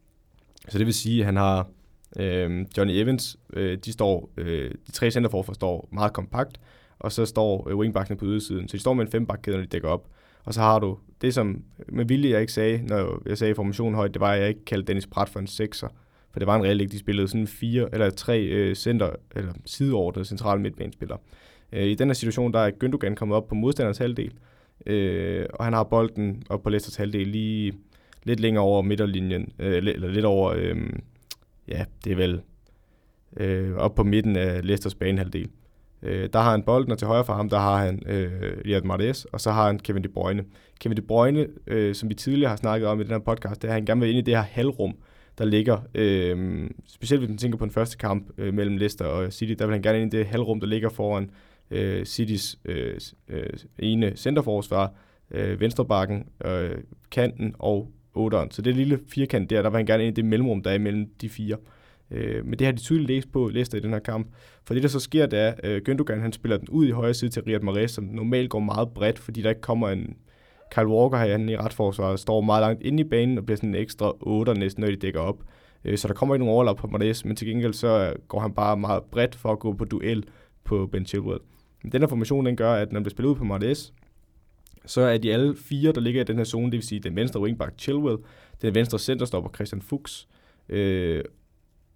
så det vil sige, at han har Øh, Johnny Evans, øh, de står, øh, de tre centerforfor står meget kompakt, og så står øh, wingbackene på ydersiden. Så de står med en fembakkæde, når de dækker op. Og så har du det, som med vilje jeg ikke sagde, når jeg sagde formationen højt, det var, at jeg ikke kaldte Dennis Pratt for en sekser. For det var en reelt ikke, de spillede sådan fire eller tre øh, center, eller sideordnede centrale midtbanespillere. Øh, I den her situation, der er Gündogan kommet op på modstanders halvdel, øh, og han har bolden op på Leicesters halvdel lige lidt længere over midterlinjen, øh, eller lidt over, øh, ja, det er vel øh, op på midten af Leicesters banehalvdel. Øh, der har han bolden, og til højre for ham, der har han øh, Riyad Mahrez, og så har han Kevin De Bruyne. Kevin De Bruyne, øh, som vi tidligere har snakket om i den her podcast, det er, at han gerne vil ind i det her halvrum, der ligger, øh, specielt hvis man tænker på den første kamp øh, mellem Leicester og City, der vil han gerne ind i det halvrum, der ligger foran øh, Citys øh, øh, ene centerforsvar, øh, venstrebakken, øh, kanten og 8'eren. Så det lille firkant der, der vil han gerne ind i det mellemrum, der er imellem de fire. Øh, men det har de tydeligt læst på Leicester i den her kamp. For det, der så sker, det er, at øh, Gündogan han spiller den ud i højre side til Riyad Mahrez, som normalt går meget bredt, fordi der ikke kommer en... Kyle Walker her han i retforsvaret står meget langt inde i banen og bliver sådan en ekstra 8 næsten, når de dækker op. Øh, så der kommer ikke nogen overlap på Mahrez, men til gengæld så øh, går han bare meget bredt for at gå på duel på Ben Chilwell. Men den her formation, den gør, at når han bliver spillet ud på Mahrez, så er de alle fire, der ligger i den her zone, det vil sige den venstre wingback Chilwell, den venstre centerstopper Christian Fuchs, øh,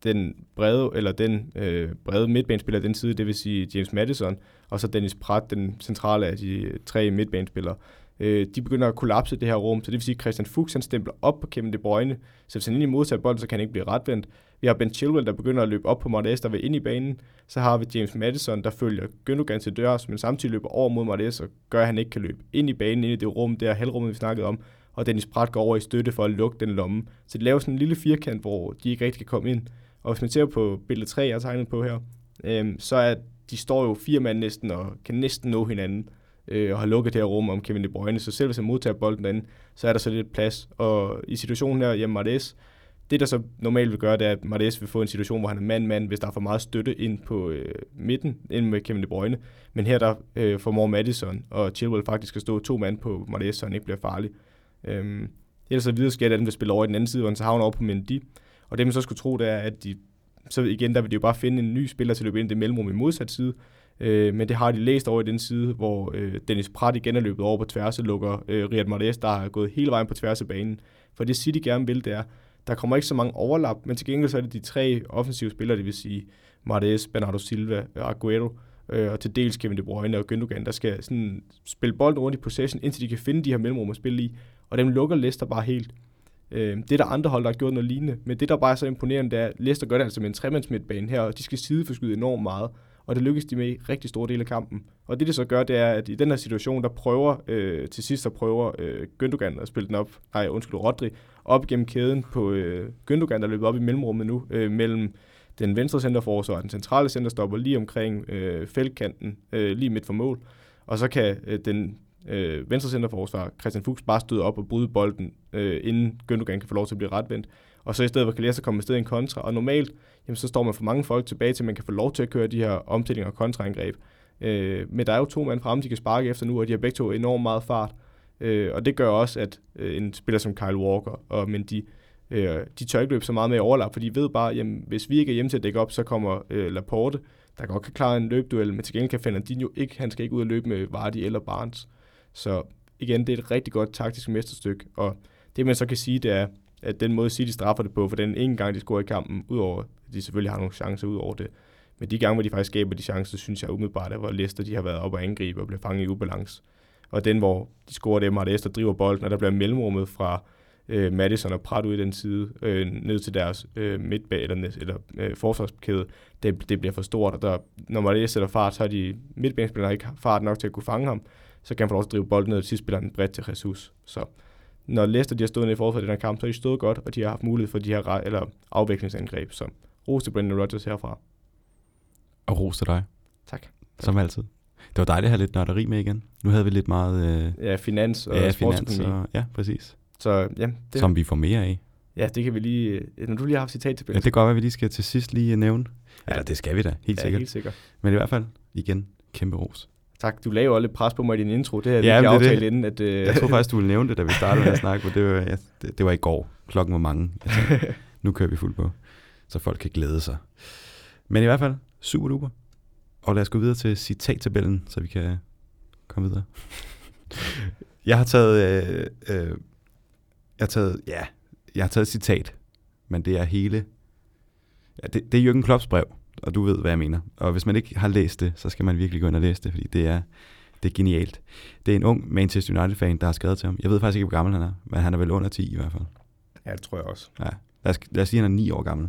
den brede, eller den øh, brede midtbanespiller den side, det vil sige James Madison, og så Dennis Pratt, den centrale af de tre midtbanespillere. Øh, de begynder at kollapse det her rum, så det vil sige, at Christian Fuchs han stempler op på Kevin De Bruyne, så hvis han ind i modtager bolden, så kan han ikke blive retvendt. Vi har Ben Chilwell, der begynder at løbe op på Martes, der vil ind i banen. Så har vi James Madison, der følger Gündogan til dørs, men samtidig løber over mod Martes og gør, at han ikke kan løbe ind i banen, ind i det rum, der halvrummet, vi snakkede om. Og Dennis Pratt går over i støtte for at lukke den lomme. Så det laver sådan en lille firkant, hvor de ikke rigtig kan komme ind. Og hvis man ser på billede 3, jeg har tegnet på her, øhm, så er de står jo fire mand næsten og kan næsten nå hinanden øh, og har lukket det her rum om Kevin De Bruyne. Så selv hvis han modtager bolden derinde, så er der så lidt plads. Og i situationen her hjemme Martes, det der så normalt vil gøre, det er, at Martes vil få en situation, hvor han er mand-mand, hvis der er for meget støtte ind på øh, midten, ind med Kevin De Bruyne. Men her der øh, formår Madison og Chilwell faktisk at stå to mand på Martes, så han ikke bliver farlig. Øhm, ellers så videre sker det, at den vil spille over i den anden side, hvor han så havner over på Mendy. Og det man så skulle tro, det er, at de, så igen, der vil de jo bare finde en ny spiller til at løbe ind i det mellemrum i modsat side. Øh, men det har de læst over i den side, hvor øh, Dennis Pratt igen er løbet over på tværs og lukker øh, Riyad Mahrez, der har gået hele vejen på tværs af banen. For det City gerne vil, det er, der kommer ikke så mange overlap, men til gengæld så er det de tre offensive spillere, det vil sige Mahrez, Bernardo Silva øh, og Aguero, øh, og til dels Kevin De Bruyne og Gündogan, der skal sådan spille bolden rundt i possession, indtil de kan finde de her mellemrum at spille i, og dem lukker Leicester bare helt. Øh, det er der andre hold, der har gjort noget lignende, men det, der bare er så imponerende, det er, at Leicester gør det altså med en tremandsmidtbane her, og de skal sideforskyde enormt meget, og det lykkedes de med i rigtig store dele af kampen. Og det, det så gør, det er, at i den her situation, der prøver, øh, til sidst, der prøver øh, Gündogan at spille den op, nej, undskyld, Rodri, op gennem kæden på øh, Gündogan, der løber op i mellemrummet nu, øh, mellem den venstre centerforsvar og den centrale centerstopper lige omkring øh, feltkanten, øh, lige midt for mål. Og så kan øh, den øh, venstre centerforsvar, Christian Fuchs, bare støde op og bryde bolden, øh, inden Gündogan kan få lov til at blive retvendt. Og så i stedet for kan Leicester komme med sted i en kontra. Og normalt, jamen, så står man for mange folk tilbage til, at man kan få lov til at køre de her omstillinger og kontraangreb. Øh, men der er jo to mand fremme, de kan sparke efter nu, og de har begge to enormt meget fart. Øh, og det gør også, at øh, en spiller som Kyle Walker og Mendy, øh, de tør ikke løbe så meget med overlap, for de ved bare, jamen, hvis vi ikke er hjemme til at dække op, så kommer øh, Laporte, der godt kan klare en løbduel, men til gengæld kan Fernandinho ikke, han skal ikke ud og løbe med Vardy eller Barnes. Så igen, det er et rigtig godt taktisk mesterstykke, og det man så kan sige, det er, at den måde City straffer det på, for den ene gang, de scorer i kampen, udover at de selvfølgelig har nogle chancer ud over det, men de gange, hvor de faktisk skaber de chancer, synes jeg umiddelbart, at hvor Leicester de har været op og angribe og bliver fanget i ubalance. Og den, hvor de scorer dem, har Leicester driver bolden, og der bliver mellemrummet fra øh, Madison og Pratt ud i den side, øh, ned til deres øh, midtbag eller, eller øh, forsvarskæde, det, det bliver for stort, og der, når man sætter fart, så har de midtbanespillere ikke fart nok til at kunne fange ham, så kan han få lov til at drive bolden ned, og til spiller den bredt til Jesus. Så når Leicester de har stået ned i forsvaret i den her kamp, så har de stået godt, og de har haft mulighed for de her eller afviklingsangreb. Så ros til Brendan Rodgers herfra. Og ros til dig. Tak. Som altid. Det var dejligt at have lidt nørderi med igen. Nu havde vi lidt meget... Øh, ja, finans og ja, finans og, ja, præcis. Så, ja, det, Som vi får mere af. Ja, det kan vi lige... Når du lige har haft citat til Ja, det kan godt være, at vi lige skal til sidst lige nævne. Ja, Eller det skal vi da, helt ja, sikkert. helt sikkert. Men i hvert fald, igen, kæmpe ros. Tak. Du lagde jo lidt pres på mig i din intro. Det her ja, lige aftalt det. inden. At, uh... Jeg tror faktisk, du ville nævne det, da vi startede med at snakke, men det var, ja, det, det var i går. Klokken var mange. Jeg tænkte, nu kører vi fuld på, så folk kan glæde sig. Men i hvert fald, super duper. Og lad os gå videre til citattabellen, så vi kan komme videre. jeg har taget, øh, øh, jeg har taget, ja, jeg har taget et citat, men det er hele, ja, det, det er Jürgen Klopps brev og du ved, hvad jeg mener. Og hvis man ikke har læst det, så skal man virkelig gå ind og læse det, fordi det er, det er genialt. Det er en ung Manchester United-fan, der har skrevet til ham. Jeg ved faktisk ikke, hvor gammel han er, men han er vel under 10 i hvert fald. Ja, det tror jeg også. Ja. Lad os, lad os sige, at han er 9 år gammel.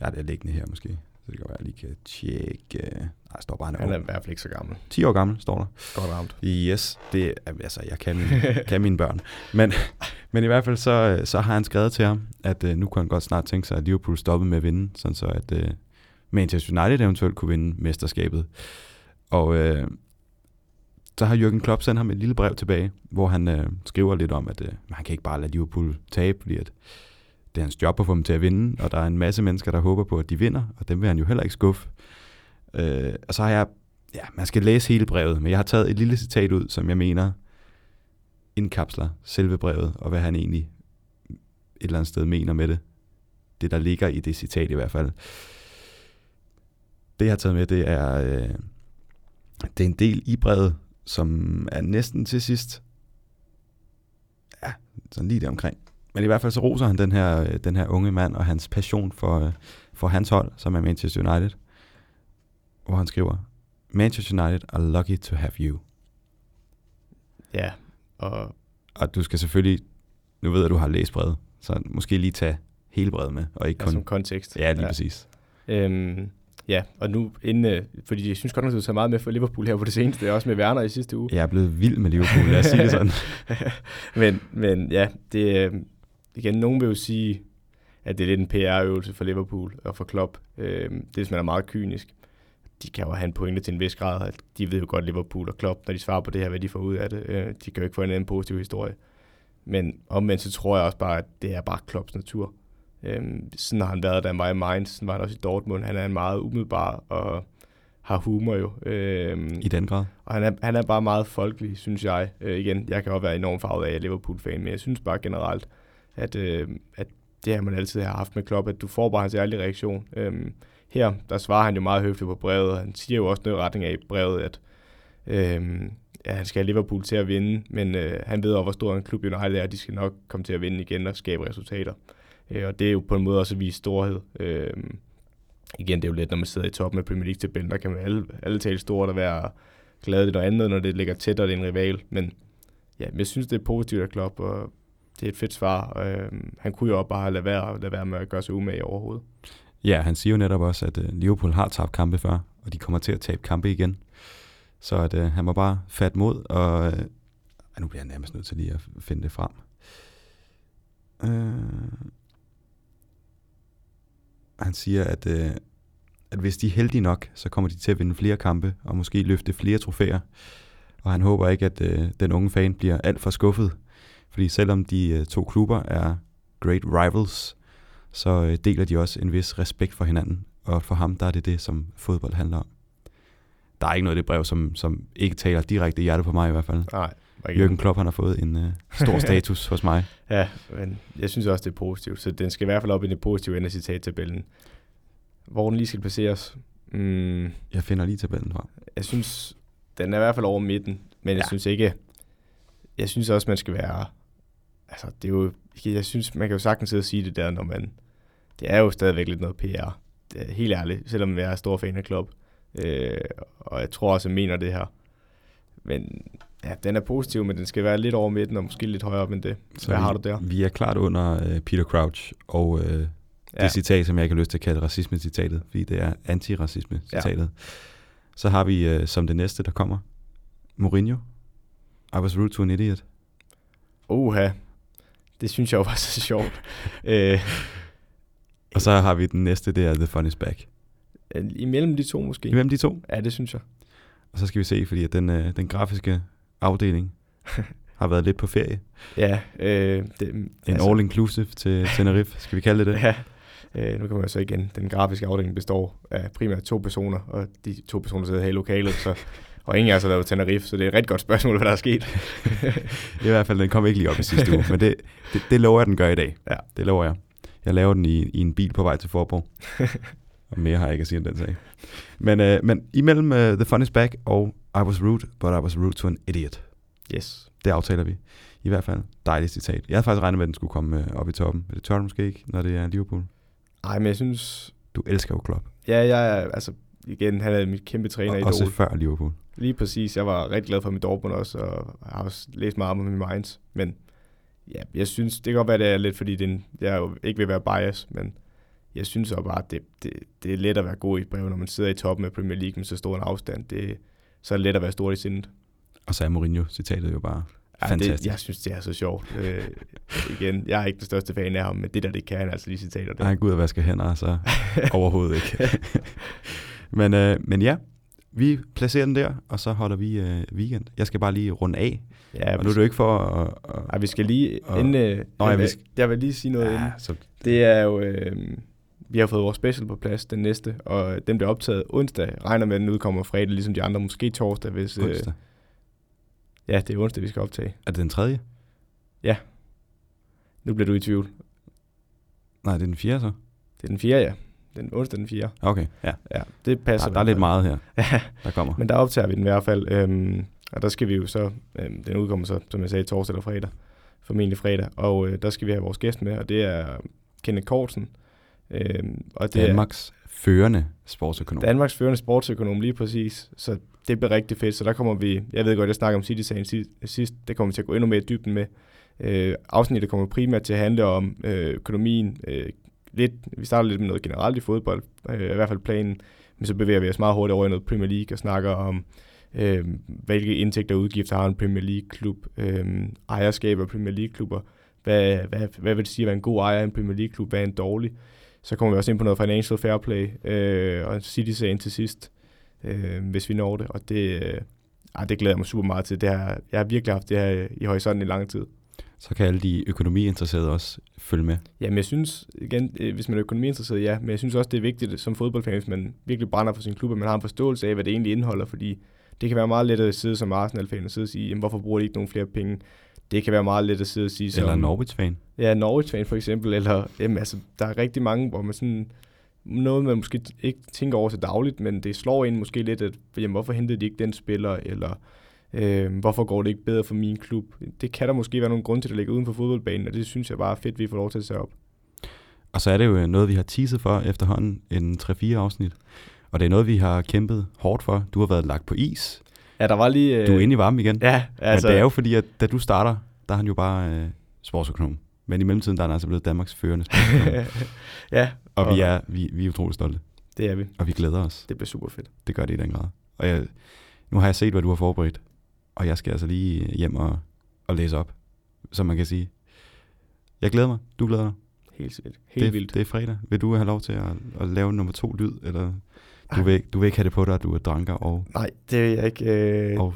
Ja, det er liggende her måske. Så det kan være, at jeg lige kan tjekke. Nej, står bare, han er, han er i hvert fald ikke så gammel. 10 år gammel, står der. Godt ramt. Yes, det er, altså, jeg kan, min, kan mine børn. Men, men i hvert fald så, så har han skrevet til ham, at uh, nu kunne han godt snart tænke sig, at Liverpool stoppede med at vinde, sådan så at, uh, Manchester United eventuelt kunne vinde mesterskabet. Og øh, så har Jürgen Klopp sendt ham et lille brev tilbage, hvor han øh, skriver lidt om, at øh, han kan ikke bare lade Liverpool tabe, fordi at det er hans job at få dem til at vinde, og der er en masse mennesker, der håber på, at de vinder, og dem vil han jo heller ikke skuffe. Øh, og så har jeg, ja, man skal læse hele brevet, men jeg har taget et lille citat ud, som jeg mener indkapsler selve brevet, og hvad han egentlig et eller andet sted mener med det. Det, der ligger i det citat i hvert fald. Det, jeg har taget med, det er, øh, det er en del i brevet, som er næsten til sidst. Ja, sådan lige der omkring. Men i hvert fald så roser han den her, øh, den her unge mand og hans passion for, øh, for hans hold, som er Manchester United. Hvor han skriver, Manchester United are lucky to have you. Ja, og Og du skal selvfølgelig, nu ved jeg, at du har læst brevet, så måske lige tage hele brevet med, og ikke ja, kun... som kontekst. Ja, lige ja. præcis. Øhm, ja, og nu inden, øh, fordi jeg synes godt nok, du har taget meget med for Liverpool her på det seneste, også med Werner i sidste uge. Jeg er blevet vild med Liverpool, lad os sige det sådan. men, men ja, det, øh, igen, nogen vil jo sige, at det er lidt en PR-øvelse for Liverpool og for Klopp. Øh, det er, man er meget kynisk. De kan jo have en pointe til en vis grad, at de ved jo godt, Liverpool og Klopp, når de svarer på det her, hvad de får ud af det. Øh, de kan jo ikke få en anden positiv historie. Men omvendt så tror jeg også bare, at det er bare Klopps natur. Øhm, sådan har han været, da han var i Mainz, sådan var han også i Dortmund. Han er en meget umiddelbar og har humor jo. Øhm, I den grad. og han er, han er bare meget folkelig, synes jeg. Øh, igen, jeg kan også være enormt farvet af, at jeg er Liverpool-fan, men jeg synes bare generelt, at, øh, at det har man altid har haft med Klopp, at du får bare hans ærlige reaktion. Øhm, her, der svarer han jo meget høfligt på brevet. Han siger jo også noget i retning af brevet, at øhm, ja, han skal have Liverpool til at vinde, men øh, han ved også, hvor stor en klub United er, at de skal nok komme til at vinde igen og skabe resultater. Øh, og det er jo på en måde også at vise storhed. Øh, igen, det er jo let, når man sidder i toppen af Premier League-tabellen, der kan man alle, alle tale stort og være glade. Det noget andet, når det ligger tæt, og det er en rival. Men ja, jeg synes, det er positivt at Klopp, og det er et fedt svar. Øh, han kunne jo bare lade være, lade være med at gøre sig umage overhovedet. Ja, han siger jo netop også, at øh, Liverpool har tabt kampe før, og de kommer til at tabe kampe igen. Så at, øh, han må bare fat mod, og øh, nu bliver jeg nærmest nødt til lige at finde det frem. Øh, han siger, at, øh, at hvis de er heldige nok, så kommer de til at vinde flere kampe, og måske løfte flere trofæer. Og han håber ikke, at øh, den unge fan bliver alt for skuffet, fordi selvom de øh, to klubber er great rivals, så øh, deler de også en vis respekt for hinanden, og for ham, der er det det, som fodbold handler om. Der er ikke noget i det brev, som, som ikke taler direkte i hjertet på mig i hvert fald. Nej. Jørgen Klopp, han har fået en øh, stor status hos mig. Ja, men jeg synes også, det er positivt, så den skal i hvert fald op i det positive ende af citattabellen. Hvor den lige skal placeres? Mm, Jeg finder lige tabellen frem. jeg synes, den er i hvert fald over midten, men jeg Ja. synes ikke, jeg synes også, man skal være, altså det er jo, jeg synes, man kan jo sagtens sidde og sige det der, når man, det er jo stadigvæk lidt noget PR. Det er helt ærligt, selvom jeg er stor fan af klub. Øh, og jeg tror også, jeg mener det her. Men ja, den er positiv, men den skal være lidt over midten, og måske lidt højere op end det. Så Hvad vi, har du der? Vi er klart under øh, Peter Crouch, og øh, det Ja, citat, som jeg ikke har lyst til at kalde racisme-citatet, fordi det er antiracisme-citatet. Ja. Så har vi øh, som det næste, der kommer, Mourinho. I was rude to an idiot. uha. Det synes jeg jo var så sjovt. øh, Og så har vi den næste, det er The Fun is Back. imellem de to måske. Hvem de to? Ja, det synes jeg. Og så skal vi se, fordi at den, øh, den grafiske afdeling har været lidt på ferie. Ja, øh, det, En altså, all-inclusive til Tenerife, skal vi kalde det det? Ja, øh, nu kan man jo så igen, den grafiske afdeling består af primært to personer, og de to personer sidder her i lokalet, så, og ingen af os har lavet Tenerife, så det er et rigtig godt spørgsmål, hvad der er sket. I hvert fald, den kom ikke lige op i sidste uge, men det, det, det lover jeg, den gør i dag. Ja. Det lover jeg. Jeg laver den i, i en bil på vej til Forborg. Og mere har jeg ikke at sige om den sag. Men, øh, men imellem uh, The Fun is Back og I was rude, but I was rude to an idiot. yes. Det aftaler vi. I hvert fald dejligt citat. Jeg havde faktisk regnet med, at den skulle komme øh, op i toppen. Men det tør du måske ikke, når det er Liverpool. Ej, men jeg synes, Du elsker jo Klopp. ja, jeg er, altså, igen, han er mit kæmpe træner Og, i også før Liverpool. Lige præcis. Jeg var rigtig glad for mit Dortmund også, og har også læst meget om min Mainz. Men ja, jeg synes, det kan godt være, det er lidt, fordi det er en, jeg jo ikke vil være bias, men jeg synes også bare, at det, det, det er let at være god i brev, når man sidder i toppen af Premier League med så stor en afstand. Det, så er det let at være stor i sindet. Og så er Mourinho-citatet jo bare Ja, fantastisk. Det, jeg synes, det er så sjovt. Øh, igen, jeg er ikke den største fan af ham, men det der, det kan han altså lige citater. Nej, han går ud og vasker hænder, så overhovedet ikke. men, øh, men ja, vi placerer den der, og så holder vi øh, weekend. Jeg skal bare lige runde af, ja, og nu er det jo ikke for at... at Ej, vi skal lige, Og- inden, øh, Nå, jeg, vi vil, jeg vil lige sige noget inden. ja, så, Det er jo, øh, vi har fået vores special på plads, den næste, og den bliver optaget onsdag. Regner med, at den udkommer fredag, ligesom de andre, måske torsdag, hvis... Øh, onsdag. ja, det er onsdag, vi skal optage. Er det den tredje? Nu bliver du i tvivl. Nej, det er den fjerde så. Det er den 4. ja. Den onsdag den 4. Okay, ja. Ja, det passer. Der, der er lidt meget her, Ja, der kommer. men der optager vi den i hvert fald. Øhm, og der skal vi jo så, øhm, den udkommer så, som jeg sagde, torsdag eller fredag. Formentlig fredag. Og øh, der skal vi have vores gæst med, og det er Kenneth Kortsen. Øhm, og det er, Danmarks førende sportsøkonom. Danmarks førende sportsøkonom lige præcis. Så det bliver rigtig fedt. Så der kommer vi, jeg ved godt, jeg snakker om City-sagen sidst, det kommer vi til at gå endnu mere i dybden med. Øh, afsnittet kommer primært til at handle om øh, økonomien. Øh, lidt, vi starter lidt med noget generelt i fodbold, øh, i hvert fald planen, men så bevæger vi os meget hurtigt over i noget Premier League og snakker om, øh, hvilke indtægter og udgifter har en Premier League-klub, øh, ejerskab af Premier League-klubber, hvad, hvad, hvad vil det sige at være en god ejer af en Premier League-klub, hvad er en dårlig. Så kommer vi også ind på noget financial fair play, øh, og City-sagen til sidst, øh, hvis vi når det, og det, øh, det glæder jeg mig super meget til. Det her, jeg har virkelig haft det her i horisonten i lang tid. Så kan alle de økonomiinteresserede også følge med. Jamen jeg synes, igen, øh, hvis man er økonomiinteresseret, ja, men jeg synes også, det er vigtigt som fodboldfan, hvis man virkelig brænder for sin klub, at man har en forståelse af, hvad det egentlig indeholder, fordi det kan være meget let at sidde som Arsenal-fan og sidde og sige, jamen, hvorfor bruger de ikke nogen flere penge? Det kan være meget let at sidde og sige som... Eller Norwich-fan. Ja, Norwich-fan for eksempel, eller jamen, altså, der er rigtig mange, hvor man sådan noget, man måske ikke tænker over så dagligt, men det slår ind måske lidt, at jamen, hvorfor hentede de ikke den spiller, eller øh, hvorfor går det ikke bedre for min klub? Det kan der måske være nogle grunde til, at ligger uden for fodboldbanen, og det synes jeg bare er fedt, at vi får lov til at se op. Og så er det jo noget, vi har teaset for efterhånden, en 3-4 afsnit. Og det er noget, vi har kæmpet hårdt for. Du har været lagt på is. Ja, der var lige... Øh... Du er inde i varmen igen. Ja, altså... Men det er jo fordi, at da du starter, der er han jo bare øh, sportsøkonom. Men i mellemtiden, der er han altså blevet Danmarks førende ja. Og, og vi, er, vi, vi er utrolig stolte. Det er vi. Og vi glæder os. Det bliver super fedt. Det gør det i den grad. Og jeg, nu har jeg set, hvad du har forberedt. Og jeg skal altså lige hjem og, og læse op, som man kan sige. Jeg glæder mig. Du glæder dig. Helt vildt. Helt det, vildt. Det er fredag. Vil du have lov til at, at lave nummer to lyd, eller du vil, du vil ikke have det på dig, at du er dranker og... Nej, det vil jeg ikke. Øh, og,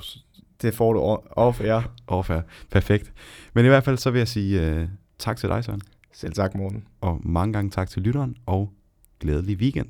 det får du off ja. Off ja. Perfekt. Men i hvert fald så vil jeg sige uh, tak til dig, Søren. Selv tak, Morten. Og mange gange tak til lytteren, og glædelig weekend.